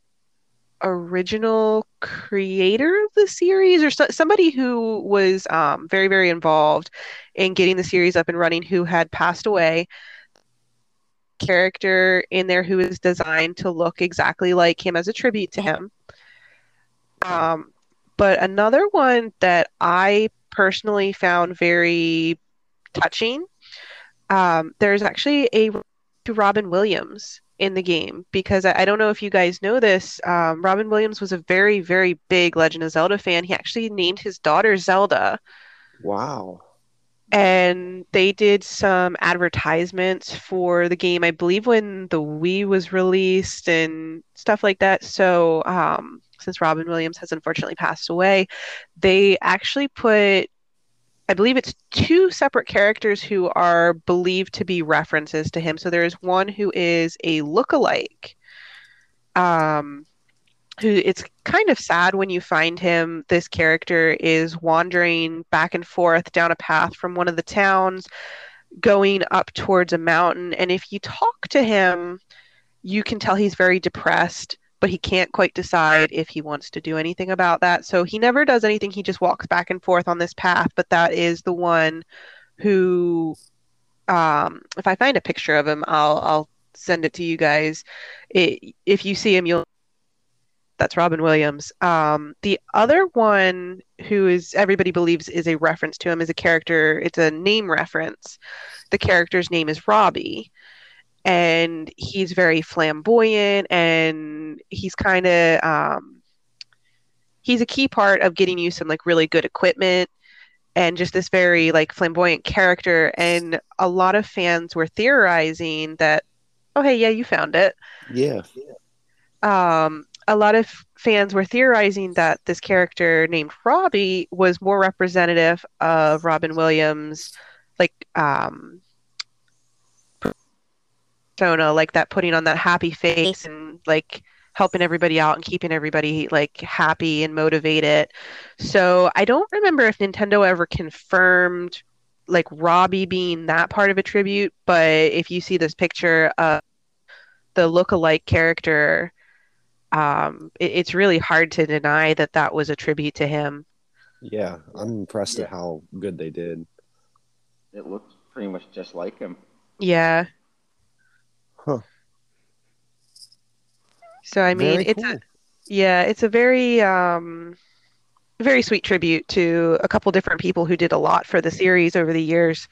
[SPEAKER 3] original creator of the series or so, somebody who was um, very very involved in getting the series up and running who had passed away. Character in there who is designed to look exactly like him as a tribute to him. Um, but another one that i personally found very touching um, there's actually a to robin williams in the game because I, I don't know if you guys know this. Um, Robin Williams was a very, very big Legend of Zelda fan. He actually named his daughter Zelda,
[SPEAKER 1] Wow.
[SPEAKER 3] and they did some advertisements for the game, I believe, when the Wii was released and stuff like that. So, um, since Robin Williams has unfortunately passed away, they actually put I believe it's two separate characters who are believed to be references to him. So there is one who is a look-alike. Um, who it's kind of sad when you find him. This character is wandering back and forth down a path from one of the towns, going up towards a mountain. And if you talk to him, you can tell he's very depressed but he can't quite decide if he wants to do anything about that. So he never does anything. He just walks back and forth on this path. But that is the one who, um, if I find a picture of him, I'll I'll send it to you guys. It, if you see him, you'll. That's Robin Williams. Um, the other one, who is everybody believes is a reference to him, is a character. It's a name reference. The character's name is Robbie and he's very flamboyant and he's kind of um, he's a key part of getting you some like really good equipment and just this very like flamboyant character and a lot of fans were theorizing that oh hey yeah you found it
[SPEAKER 1] Yeah.
[SPEAKER 3] um, a lot of fans were theorizing that this character named Robbie was more representative of Robin Williams, like um, persona, like that putting on that happy face and like helping everybody out and keeping everybody like happy and motivated. So I don't remember if Nintendo ever confirmed like Robbie being that part of a tribute, but if you see this picture of the look-alike character um, it, it's really hard to deny that that was a tribute to him.
[SPEAKER 1] Yeah. I'm impressed
[SPEAKER 2] Yeah.
[SPEAKER 1] at how good they did.
[SPEAKER 2] It looks pretty much just like him.
[SPEAKER 3] Yeah.
[SPEAKER 1] Huh.
[SPEAKER 3] So I mean,
[SPEAKER 1] Very
[SPEAKER 3] it's
[SPEAKER 1] cool.
[SPEAKER 3] a yeah, it's a very um, very sweet tribute to a couple different people who did a lot for the series over the years.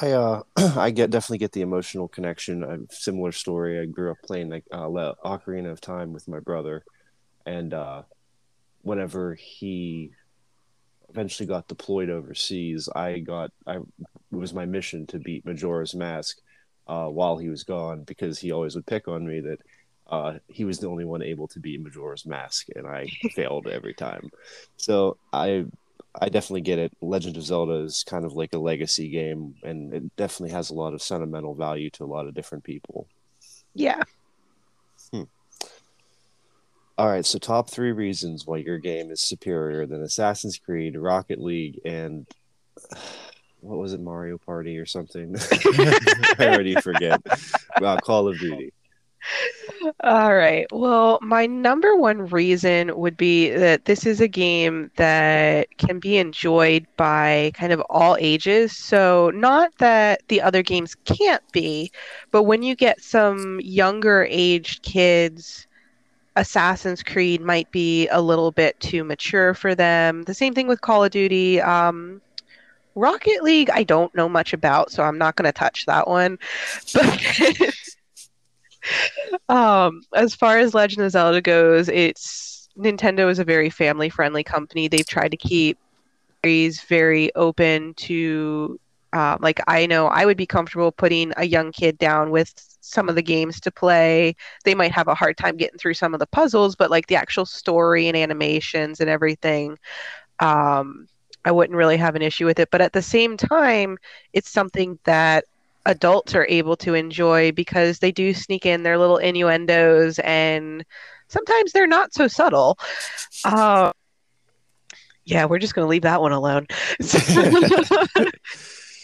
[SPEAKER 1] I uh [CLEARS THROAT] I get definitely get the emotional connection. A similar story. I grew up playing like uh, Le- Ocarina of Time with my brother, and uh, whenever he eventually got deployed overseas, I got I it was my mission to beat Majora's Mask uh, while he was gone because he always would pick on me that uh, he was the only one able to beat Majora's Mask, and I [LAUGHS] failed every time. So I I definitely get it. Legend of Zelda is kind of like a legacy game, and it definitely has a lot of sentimental value to a lot of different people.
[SPEAKER 3] Yeah.
[SPEAKER 1] All right, so top three reasons why your game is superior than Assassin's Creed, Rocket League, and [SIGHS] what was it, Mario Party or something? [LAUGHS] I already forget. Uh, Call of Duty.
[SPEAKER 3] All right. Well, my number one reason would be that this is a game that can be enjoyed by kind of all ages. So, not that the other games can't be, but when you get some younger aged kids, Assassin's Creed might be a little bit too mature for them. The same thing with Call of Duty. Um, Rocket League, I don't know much about, so I'm not going to touch that one. [LAUGHS] But [LAUGHS] um, as far as Legend of Zelda goes, it's Nintendo is a very family friendly company. They've tried to keep very open to um, like I know I would be comfortable putting a young kid down with some of the games to play. They might have a hard time getting through some of the puzzles, but like the actual story and animations and everything, um, I wouldn't really have an issue with it. But at the same time, it's something that adults are able to enjoy because they do sneak in their little innuendos and sometimes they're not so subtle. Uh, yeah, we're just going to leave that one alone. [LAUGHS] [LAUGHS]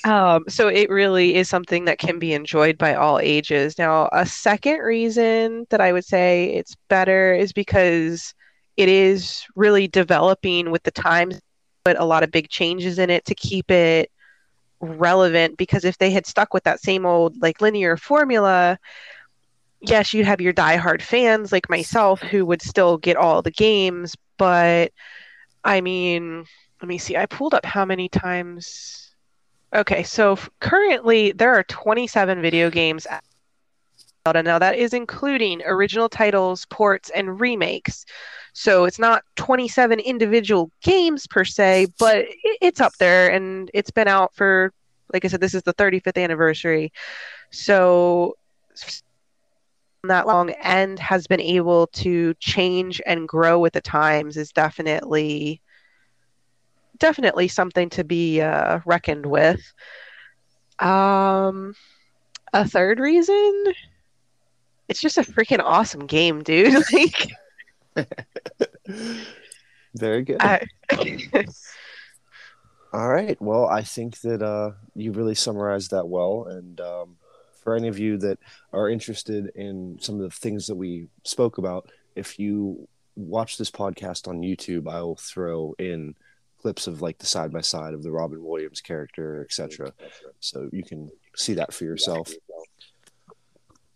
[SPEAKER 3] um, so it really is something that can be enjoyed by all ages. Now, a second reason that I would say it's better is because it is really developing with the times, but a lot of big changes in it to keep it relevant because if they had stuck with that same old like linear formula yes you'd have your diehard fans like myself who would still get all the games but i mean let me see i pulled up how many times okay so currently there are 27 video games out now that is including original titles ports and remakes so it's not 27 individual games per se, but it's up there and it's been out for, like I said, this is the 35th anniversary. So that long and has been able to change and grow with the times is definitely definitely something to be uh, reckoned with. Um, a third reason, it's just a freaking awesome game, dude. [LAUGHS] like. [LAUGHS]
[SPEAKER 1] Very good.
[SPEAKER 3] I, [LAUGHS]
[SPEAKER 1] All right. Well, I think that uh, you really summarized that well. And um, for any of you that are interested in some of the things that we spoke about, if you watch this podcast on YouTube, I will throw in clips of like the side by side of the Robin Williams character, etc. So you can see that for yourself.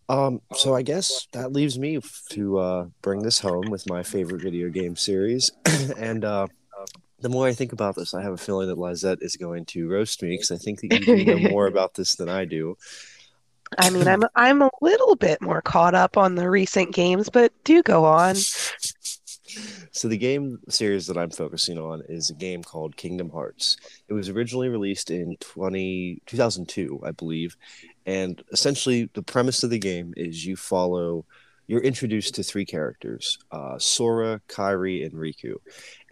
[SPEAKER 1] Um, so I guess that leaves me to uh, bring this home with my favorite video game series, [CLEARS THROAT] and uh, the more I think about this, I have a feeling that Lizette is going to roast me because I think that you know more [LAUGHS] about this than I do.
[SPEAKER 3] I mean, I'm I'm a little bit more caught up on the recent games, but do go on. [CLEARS THROAT]
[SPEAKER 1] So the game series that I'm focusing on is a game called Kingdom Hearts. It was originally released in 20, 2002, I believe, and essentially the premise of the game is you follow you're introduced to three characters, uh, Sora, Kairi, and Riku,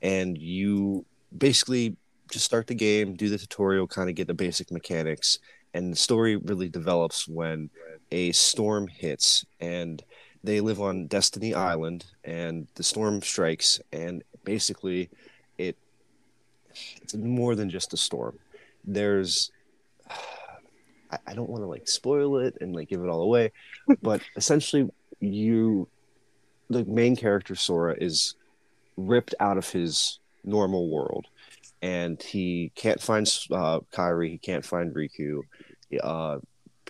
[SPEAKER 1] and you basically just start the game, do the tutorial, kind of get the basic mechanics, and the story really develops when a storm hits. And they live on Destiny Island, and the storm strikes, and basically, it it's more than just a storm. There's [SIGHS] I, I don't want to like spoil it and like give it all away, [LAUGHS] but essentially, you the main character Sora is ripped out of his normal world, and he can't find uh, Kairi, he can't find Riku. Uh,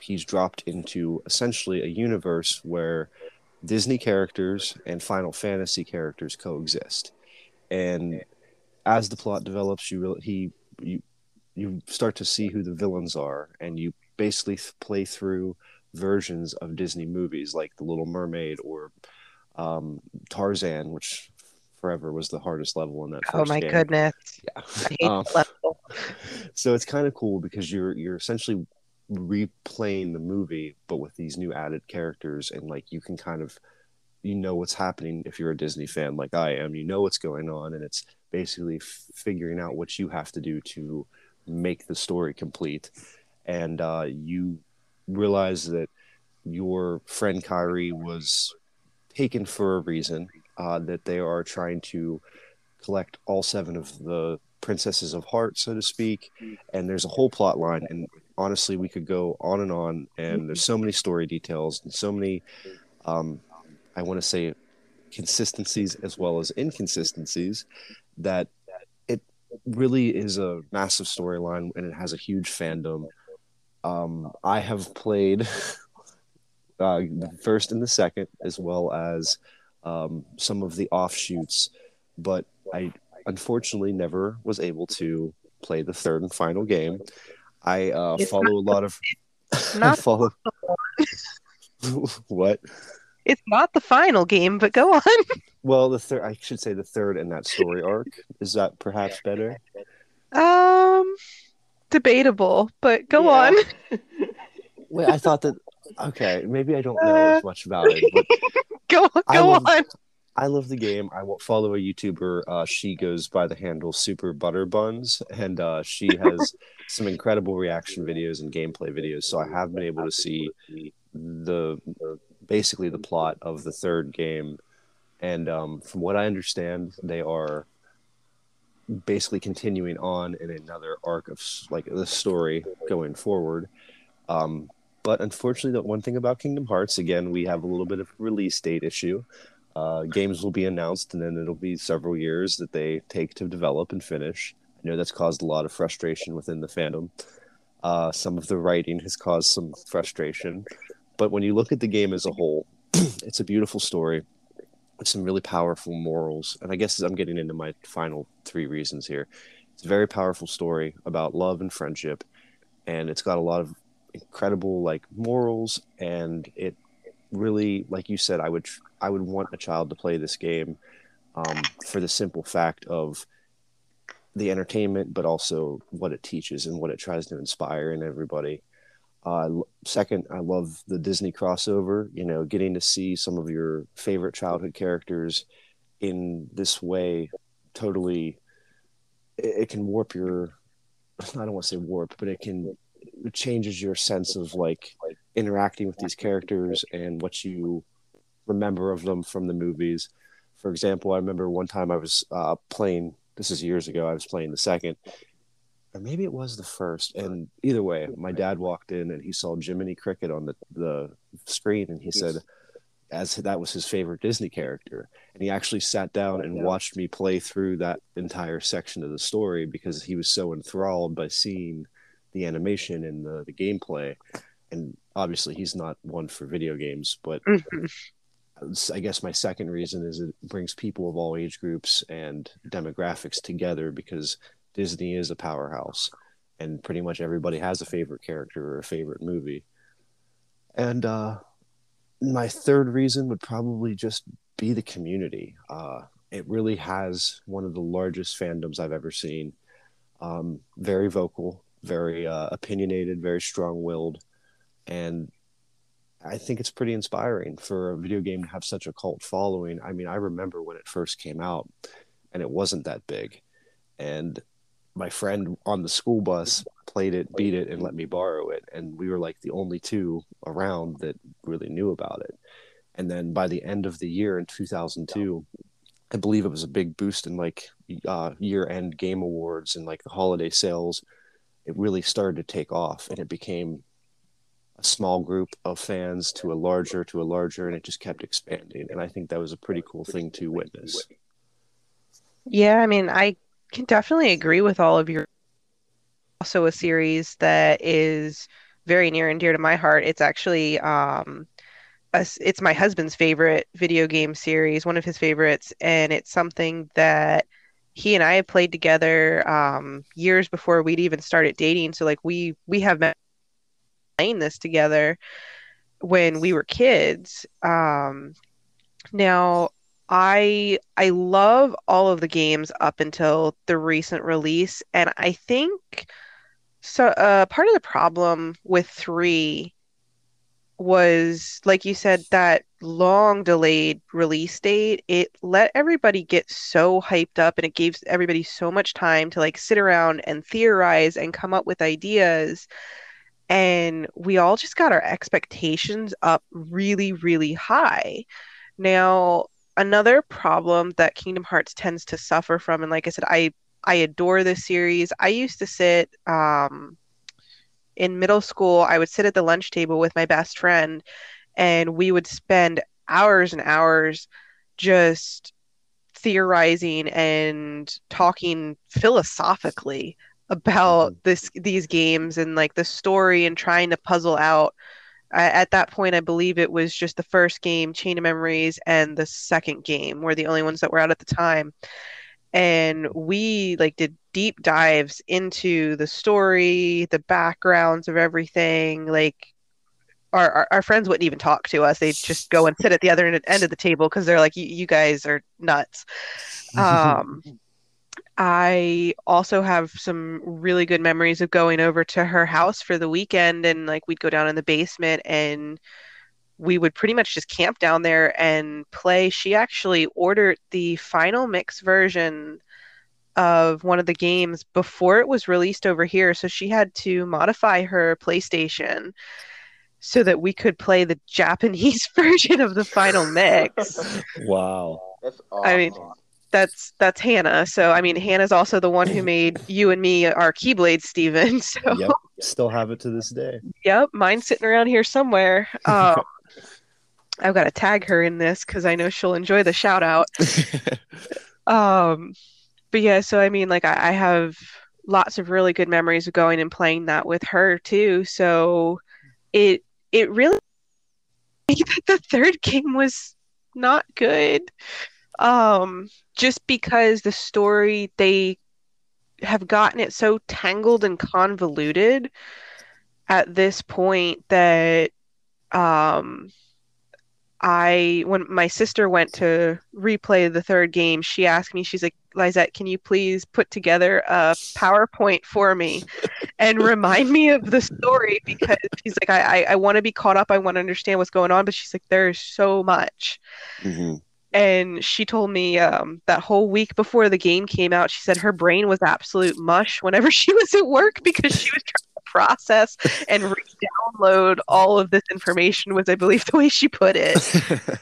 [SPEAKER 1] he's dropped into essentially a universe where Disney characters and Final Fantasy characters coexist. And as the plot develops, you really, he you you start to see who the villains are, and you basically play through versions of Disney movies like The Little Mermaid or um, Tarzan, which forever was the hardest level in that.
[SPEAKER 3] Oh my
[SPEAKER 1] game.
[SPEAKER 3] goodness!
[SPEAKER 1] Yeah.
[SPEAKER 3] I hate [LAUGHS]
[SPEAKER 1] Um,
[SPEAKER 3] level. [LAUGHS]
[SPEAKER 1] so it's kind of cool because you're you're essentially replaying the movie but with these new added characters and like you can kind of you know what's happening if you're a disney fan like i am. You know what's going on and it's basically f- figuring out what you have to do to make the story complete. And uh, you realize that your friend Kairi was taken for a reason uh, that they are trying to collect all seven of the princesses of heart so to speak. And there's a whole plot line and honestly we could go on and on and there's so many story details and so many um, i want to say consistencies as well as inconsistencies that it really is a massive storyline and it has a huge fandom. Um, i have played [LAUGHS] uh, the first and the second as well as um, some of the offshoots but i unfortunately never was able to play the third and final game I uh,
[SPEAKER 3] It's
[SPEAKER 1] follow a lot of. [LAUGHS] I
[SPEAKER 3] not
[SPEAKER 1] follow. [LAUGHS] what?
[SPEAKER 3] It's not the final game, but go on. [LAUGHS]
[SPEAKER 1] Well, the third. I should say the third in that story arc. Is that perhaps better?
[SPEAKER 3] Um, debatable, but go
[SPEAKER 2] Yeah.
[SPEAKER 3] on.
[SPEAKER 1] Wait, I thought that. Okay, maybe I don't know as much about it, but
[SPEAKER 3] Go
[SPEAKER 1] I
[SPEAKER 3] go on.
[SPEAKER 1] I love the game. I will follow a YouTuber. Uh, she goes by the handle Super Butter Buns, and uh, she has [LAUGHS] some incredible reaction videos and gameplay videos. So I have been able to see the, the basically the plot of the third game, and um, from what I understand, they are basically continuing on in another arc of like the story going forward. Um, but unfortunately, the one thing about Kingdom Hearts, again, we have a little bit of release date issue. Uh, games will be announced, and then it'll be several years that they take to develop and finish. I know that's caused a lot of frustration within the fandom. Uh, some of the writing has caused some frustration, but when you look at the game as a whole, [CLEARS THROAT] it's a beautiful story with some really powerful morals. And I guess I'm getting into my final three reasons here. It's a very powerful story about love and friendship, and it's got a lot of incredible like morals, and it really, like you said, I would I would want a child to play this game um, for the simple fact of the entertainment, but also what it teaches and what it tries to inspire in everybody. Uh, second, I love the Disney crossover. You know, getting to see some of your favorite childhood characters in this way, totally, it, it can warp your. [LAUGHS] I don't want to say warp, but it can changes your sense of like interacting with these characters and what you remember of them from the movies. For example, I remember one time I was uh, playing. This is years ago. I was playing the second, or maybe it was the first. And either way, my dad walked in and he saw Jiminy Cricket on the the screen, and he said, as that was his favorite Disney character, and he actually sat down and watched me play through that entire section of the story because he was so enthralled by seeing the animation and the, the gameplay. And obviously, he's not one for video games, but
[SPEAKER 3] Mhm.
[SPEAKER 1] I guess my second reason is it brings people of all age groups and demographics together because Disney is a powerhouse and pretty much everybody has a favorite character or a favorite movie. And uh, my third reason would probably just be the community. Uh, it really has one of the largest fandoms I've ever seen. Um, very vocal, very uh, opinionated, very strong willed. And I think it's pretty inspiring for a video game to have such a cult following. I mean, I remember when it first came out and it wasn't that big. And my friend on the school bus played it, beat it, and let me borrow it. And we were like the only two around that really knew about it. And then by the end of the year in 2002, I believe it was a big boost in like uh, year end game awards and like the holiday sales. It really started to take off and it became a small group of fans to a larger to a larger and it just kept expanding and i think that was a pretty cool thing to witness
[SPEAKER 3] Yeah, I mean, I can definitely agree with all of your. Also, a series that is very near and dear to my heart. It's actually um, a it's my husband's favorite video game series, one of his favorites, and it's something that he and I have played together um, years before we'd even started dating. So, like, we we have been playing this together when we were kids. Um, now, I I love all of the games up until the recent release, and I think so. Uh, part of the problem with three was, like you said, that long delayed release date. It let everybody get so hyped up, and it gave everybody so much time to like sit around and theorize and come up with ideas. And we all just got our expectations up really, really high. Now, another problem that Kingdom Hearts tends to suffer from, and like I said, I I adore this series. I used to sit um, in middle school. I would sit at the lunch table with my best friend, and we would spend hours and hours just theorizing and talking philosophically about
[SPEAKER 1] Mhm.
[SPEAKER 3] this these games and like the story and trying to puzzle out I, at that point, I believe it was just the first game, Chain of Memories, and the second game were the only ones that were out at the time. And we like did deep dives into the story, the backgrounds of everything. Like our our, our friends wouldn't even talk to us; they'd just go and sit at the other end of the table because they're like, "You you guys are nuts." Um, I also have some really good memories of going over to her house for the weekend and like we'd go down in the basement and we would pretty much just camp down there and play. She actually ordered the final mix version of one of the games before it was released over here, so she had to modify her PlayStation so that we could play the Japanese [LAUGHS] version of the final mix. [LAUGHS]
[SPEAKER 4] Wow.
[SPEAKER 2] That's awesome.
[SPEAKER 3] I mean, that's that's Hannah. So I mean, Hannah's also the one who [LAUGHS] made you and me our Keyblades, Stephen. So
[SPEAKER 1] yep still have it to this day
[SPEAKER 3] yep, mine's sitting around here somewhere. Um, I've got to tag her in this because I know she'll enjoy the shout out. [LAUGHS] Um, but yeah, so I mean, like I, I have lots of really good memories of going and playing that with her too. So it it really [LAUGHS] that the third game was not good. Um, just because the story they have gotten it so tangled and convoluted at this point that um I when my sister went to replay the third game, she asked me, she's like, Lizette, can you please put together a PowerPoint for me and remind me of the story because she's like, I, I, I want to be caught up, I want to understand what's going on, but she's like, there's so much.
[SPEAKER 1] Mhm.
[SPEAKER 3] And she told me um, that whole week before the game came out, she said her brain was absolute mush whenever [LAUGHS] she was at work because she was trying process and re-download all of this information. Was I believe [LAUGHS] the way she put it. [LAUGHS]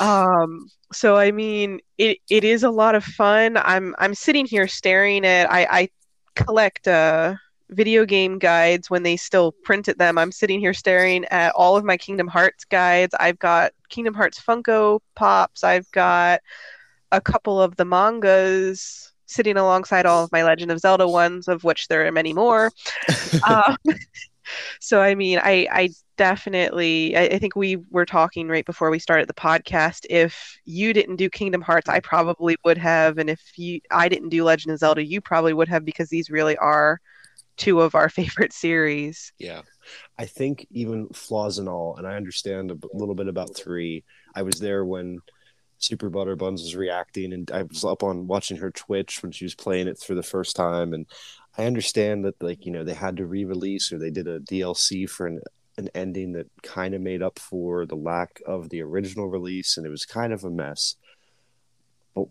[SPEAKER 3] Um, so I mean, it it is a lot of fun. I'm I'm sitting here staring at. I I collect uh video game guides when they still printed them. I'm sitting here staring at all of my Kingdom Hearts guides. I've got Kingdom Hearts Funko Pops. I've got a couple of the mangas sitting alongside all of my Legend of Zelda [LAUGHS] ones, of which there are many more. [LAUGHS] Um, So I mean, I I definitely I, I think we were talking right before we started the podcast. If you didn't do Kingdom Hearts, I probably would have, and if you I didn't do Legend of Zelda, you probably would have because these really are two of our [LAUGHS] favorite series.
[SPEAKER 1] Yeah. I think even flaws and all, and I understand a b- little bit about three. I was there when Super Butter Buns was reacting, and I was up on watching her Twitch when she was playing it for the first time. And I understand that, like, you know, they had to re release or they did a DLC for an, an ending that kind of made up for the lack of the original release, and it was kind of a mess. But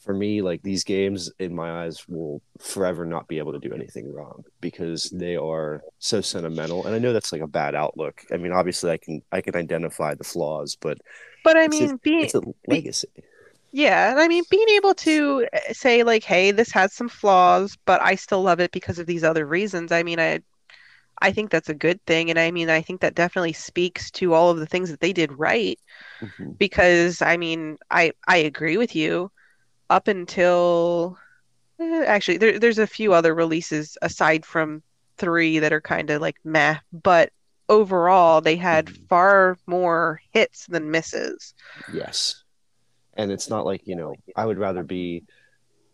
[SPEAKER 1] for me, like these games, in my eyes, will forever not be able to do anything wrong because they are so sentimental. And I know that's like a bad outlook. I mean, obviously, I can I can identify the flaws, but
[SPEAKER 3] But I
[SPEAKER 1] It's
[SPEAKER 3] mean, being
[SPEAKER 1] it's a legacy.
[SPEAKER 3] Yeah, and I mean, being able to uh, say like, "Hey, this has some flaws, but I still love it because of these other reasons." I mean, I I think that's a good thing, and I mean, I think that definitely speaks to all of the things that they did right.
[SPEAKER 1] Mhm.
[SPEAKER 3] Because I mean, I I agree with you. Up until eh, actually, there there's a few other releases aside from three that are kind of like meh, but overall, they had far more hits than misses.
[SPEAKER 1] Yes. And it's not like, you know, I would rather be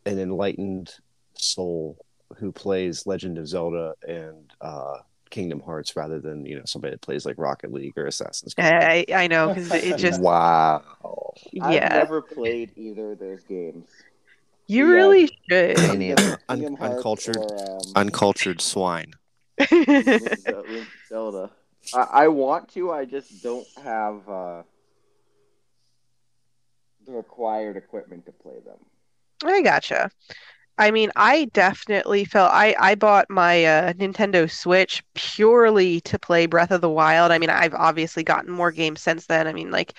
[SPEAKER 1] an enlightened soul who plays Legend of Zelda and uh, Kingdom Hearts rather than, you know, somebody that plays like Rocket League or Assassin's Creed.
[SPEAKER 3] I I I know because it just [LAUGHS]
[SPEAKER 1] wow. Yeah.
[SPEAKER 2] I've
[SPEAKER 3] yeah.
[SPEAKER 2] never played either of those games.
[SPEAKER 3] You
[SPEAKER 2] Yeah.
[SPEAKER 3] really should.
[SPEAKER 1] Me neither. Un- uncultured-
[SPEAKER 2] or, um,
[SPEAKER 1] Uncultured swine.
[SPEAKER 2] Link to Zel- Link to Zelda. I, I want to. I just don't have uh, the required equipment to play them.
[SPEAKER 3] I gotcha. I mean, I definitely felt I I bought my uh, Nintendo Switch purely to play Breath of the Wild. I mean, I've obviously gotten more games since then. I mean, like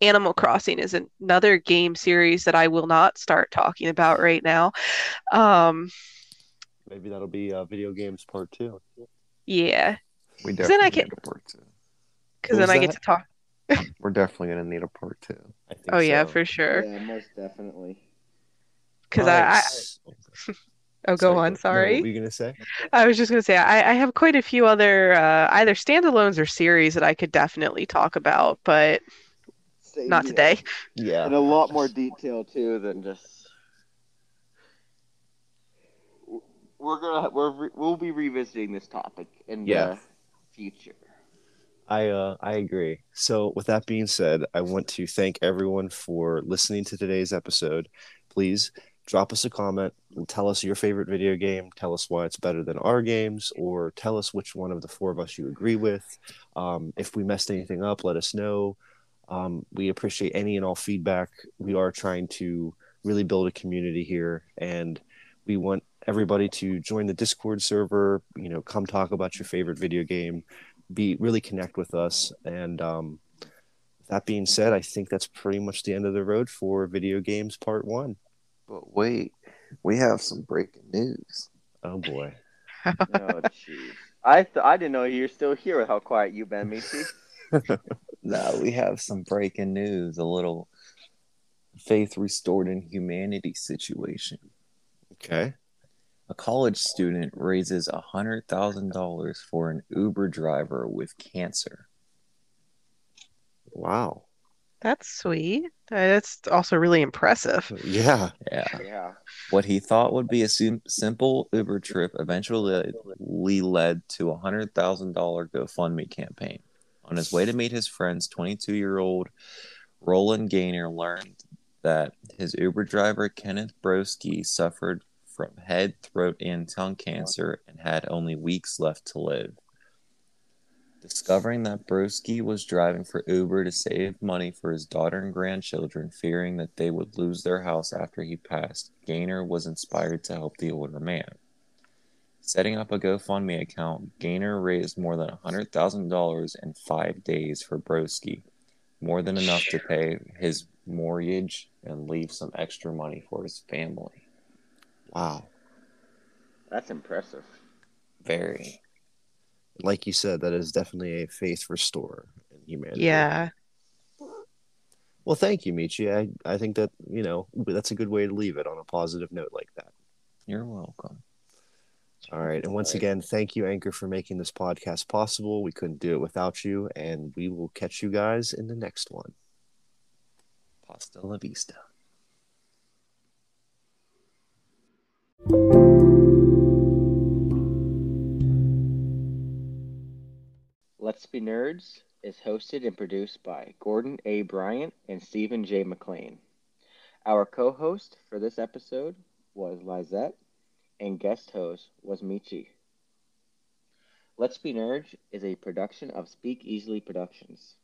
[SPEAKER 3] Animal Crossing is another game series that I will not start talking about right now. Um,
[SPEAKER 1] Maybe that'll be uh, video games part two.
[SPEAKER 3] yeah,
[SPEAKER 5] We
[SPEAKER 3] 'Cause then I
[SPEAKER 5] definitely
[SPEAKER 3] can-
[SPEAKER 5] need a part two.
[SPEAKER 3] because then
[SPEAKER 1] was
[SPEAKER 3] I get to talk. [LAUGHS]
[SPEAKER 5] We're definitely gonna need a part two.
[SPEAKER 1] I think
[SPEAKER 3] Oh yeah, for sure.
[SPEAKER 2] Yeah, most definitely.
[SPEAKER 3] Because
[SPEAKER 1] All
[SPEAKER 3] I,
[SPEAKER 1] right,
[SPEAKER 3] I
[SPEAKER 1] s- [LAUGHS]
[SPEAKER 3] oh go on.
[SPEAKER 1] no,
[SPEAKER 3] Sorry.
[SPEAKER 1] what were you gonna say?
[SPEAKER 3] I was just going to say, I, I have quite a few other uh, either standalones or series that I could definitely talk about, but
[SPEAKER 2] Same
[SPEAKER 3] not
[SPEAKER 2] here.
[SPEAKER 3] today.
[SPEAKER 1] Yeah.
[SPEAKER 2] In a lot more detail too than just. We're gonna we're re- we'll be revisiting this topic in
[SPEAKER 1] Yeah.
[SPEAKER 2] the future.
[SPEAKER 1] I uh, I agree. So with that being said, I want to thank everyone for listening to today's episode. Please drop us a comment and tell us your favorite video game. Tell us why it's better than our games, or tell us which one of the four of us you agree with. Um, if we messed anything up, let us know. Um, we appreciate any and all feedback. We are trying to really build a community here, and we want everybody to join the Discord server. You know, come talk about your favorite video game be really connect with us. And um, that being said, I think that's pretty much the end of the road for video games part one.
[SPEAKER 5] But wait, we have some breaking news.
[SPEAKER 1] Oh boy. [LAUGHS]
[SPEAKER 2] oh jeez. I th- I didn't know you were still here with how quiet you've been, Macy. [LAUGHS]
[SPEAKER 4] No, we have some breaking news, a little faith restored in humanity situation.
[SPEAKER 1] Okay.
[SPEAKER 4] A college student raises $100,000 for an Uber driver with cancer.
[SPEAKER 1] Wow.
[SPEAKER 3] That's sweet. Uh, That's also really impressive. [LAUGHS]
[SPEAKER 1] Yeah.
[SPEAKER 4] Yeah.
[SPEAKER 2] yeah.
[SPEAKER 4] What he thought would be a sim- simple Uber trip eventually led to a $100,000 GoFundMe campaign. On his way to meet his friends, 22 year old Roland Gaynor learned that his Uber driver, Kenneth Broski, suffered from head, throat, and tongue cancer and had only weeks left to live. Discovering that Broski was driving for Uber to save money for his daughter and grandchildren, fearing that they would lose their house after he passed, Gaynor was inspired to help the older man. Setting up a GoFundMe account, Gaynor raised more than $100,000 in five days for Broski, more than enough to pay his mortgage and leave some extra money for his family.
[SPEAKER 1] Wow.
[SPEAKER 2] That's impressive.
[SPEAKER 4] Very.
[SPEAKER 1] Like you said, that is definitely a faith restorer in humanity.
[SPEAKER 3] Yeah.
[SPEAKER 1] Well, thank you, Michi. I, I think that, you know, that's a good way to leave it on a positive note like that.
[SPEAKER 4] You're welcome.
[SPEAKER 1] All right. And once again, thank you, Anchor, for making this podcast possible. We couldn't do it without you, and we will catch you guys in the next one. Pasta la vista.
[SPEAKER 2] Let's Be Nerds is hosted and produced by Gordon A. Bryant and Stephen J. McLean. Our co host for this episode was Lizette, and guest host was Michi. Let's Be Nerds is a production of Speak Easily Productions.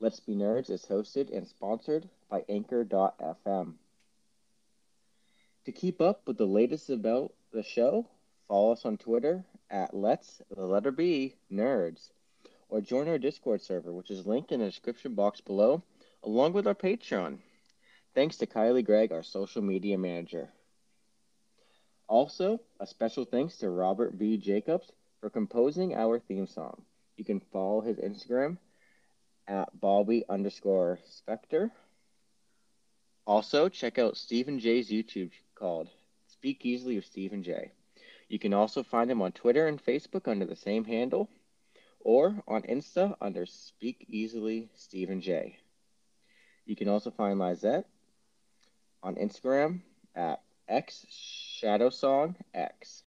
[SPEAKER 2] Let's Be Nerds is hosted and sponsored by Anchor.fm. To keep up with the latest about the show, follow us on Twitter at Let's the letter B Nerds, or join our Discord server, which is linked in the description box below, along with our Patreon. Thanks to Kylie Gregg, our social media manager. Also, a special thanks to Robert V. Jacobs for composing our theme song. You can follow his Instagram at Bobby underscore Spectre. Also, check out Stephen J's YouTube called Speak Easily with Stephen J. You can also find him on Twitter and Facebook under the same handle, or on Insta under Speak Easily Stephen J. You can also find Lizette on Instagram at X Shadow Song X.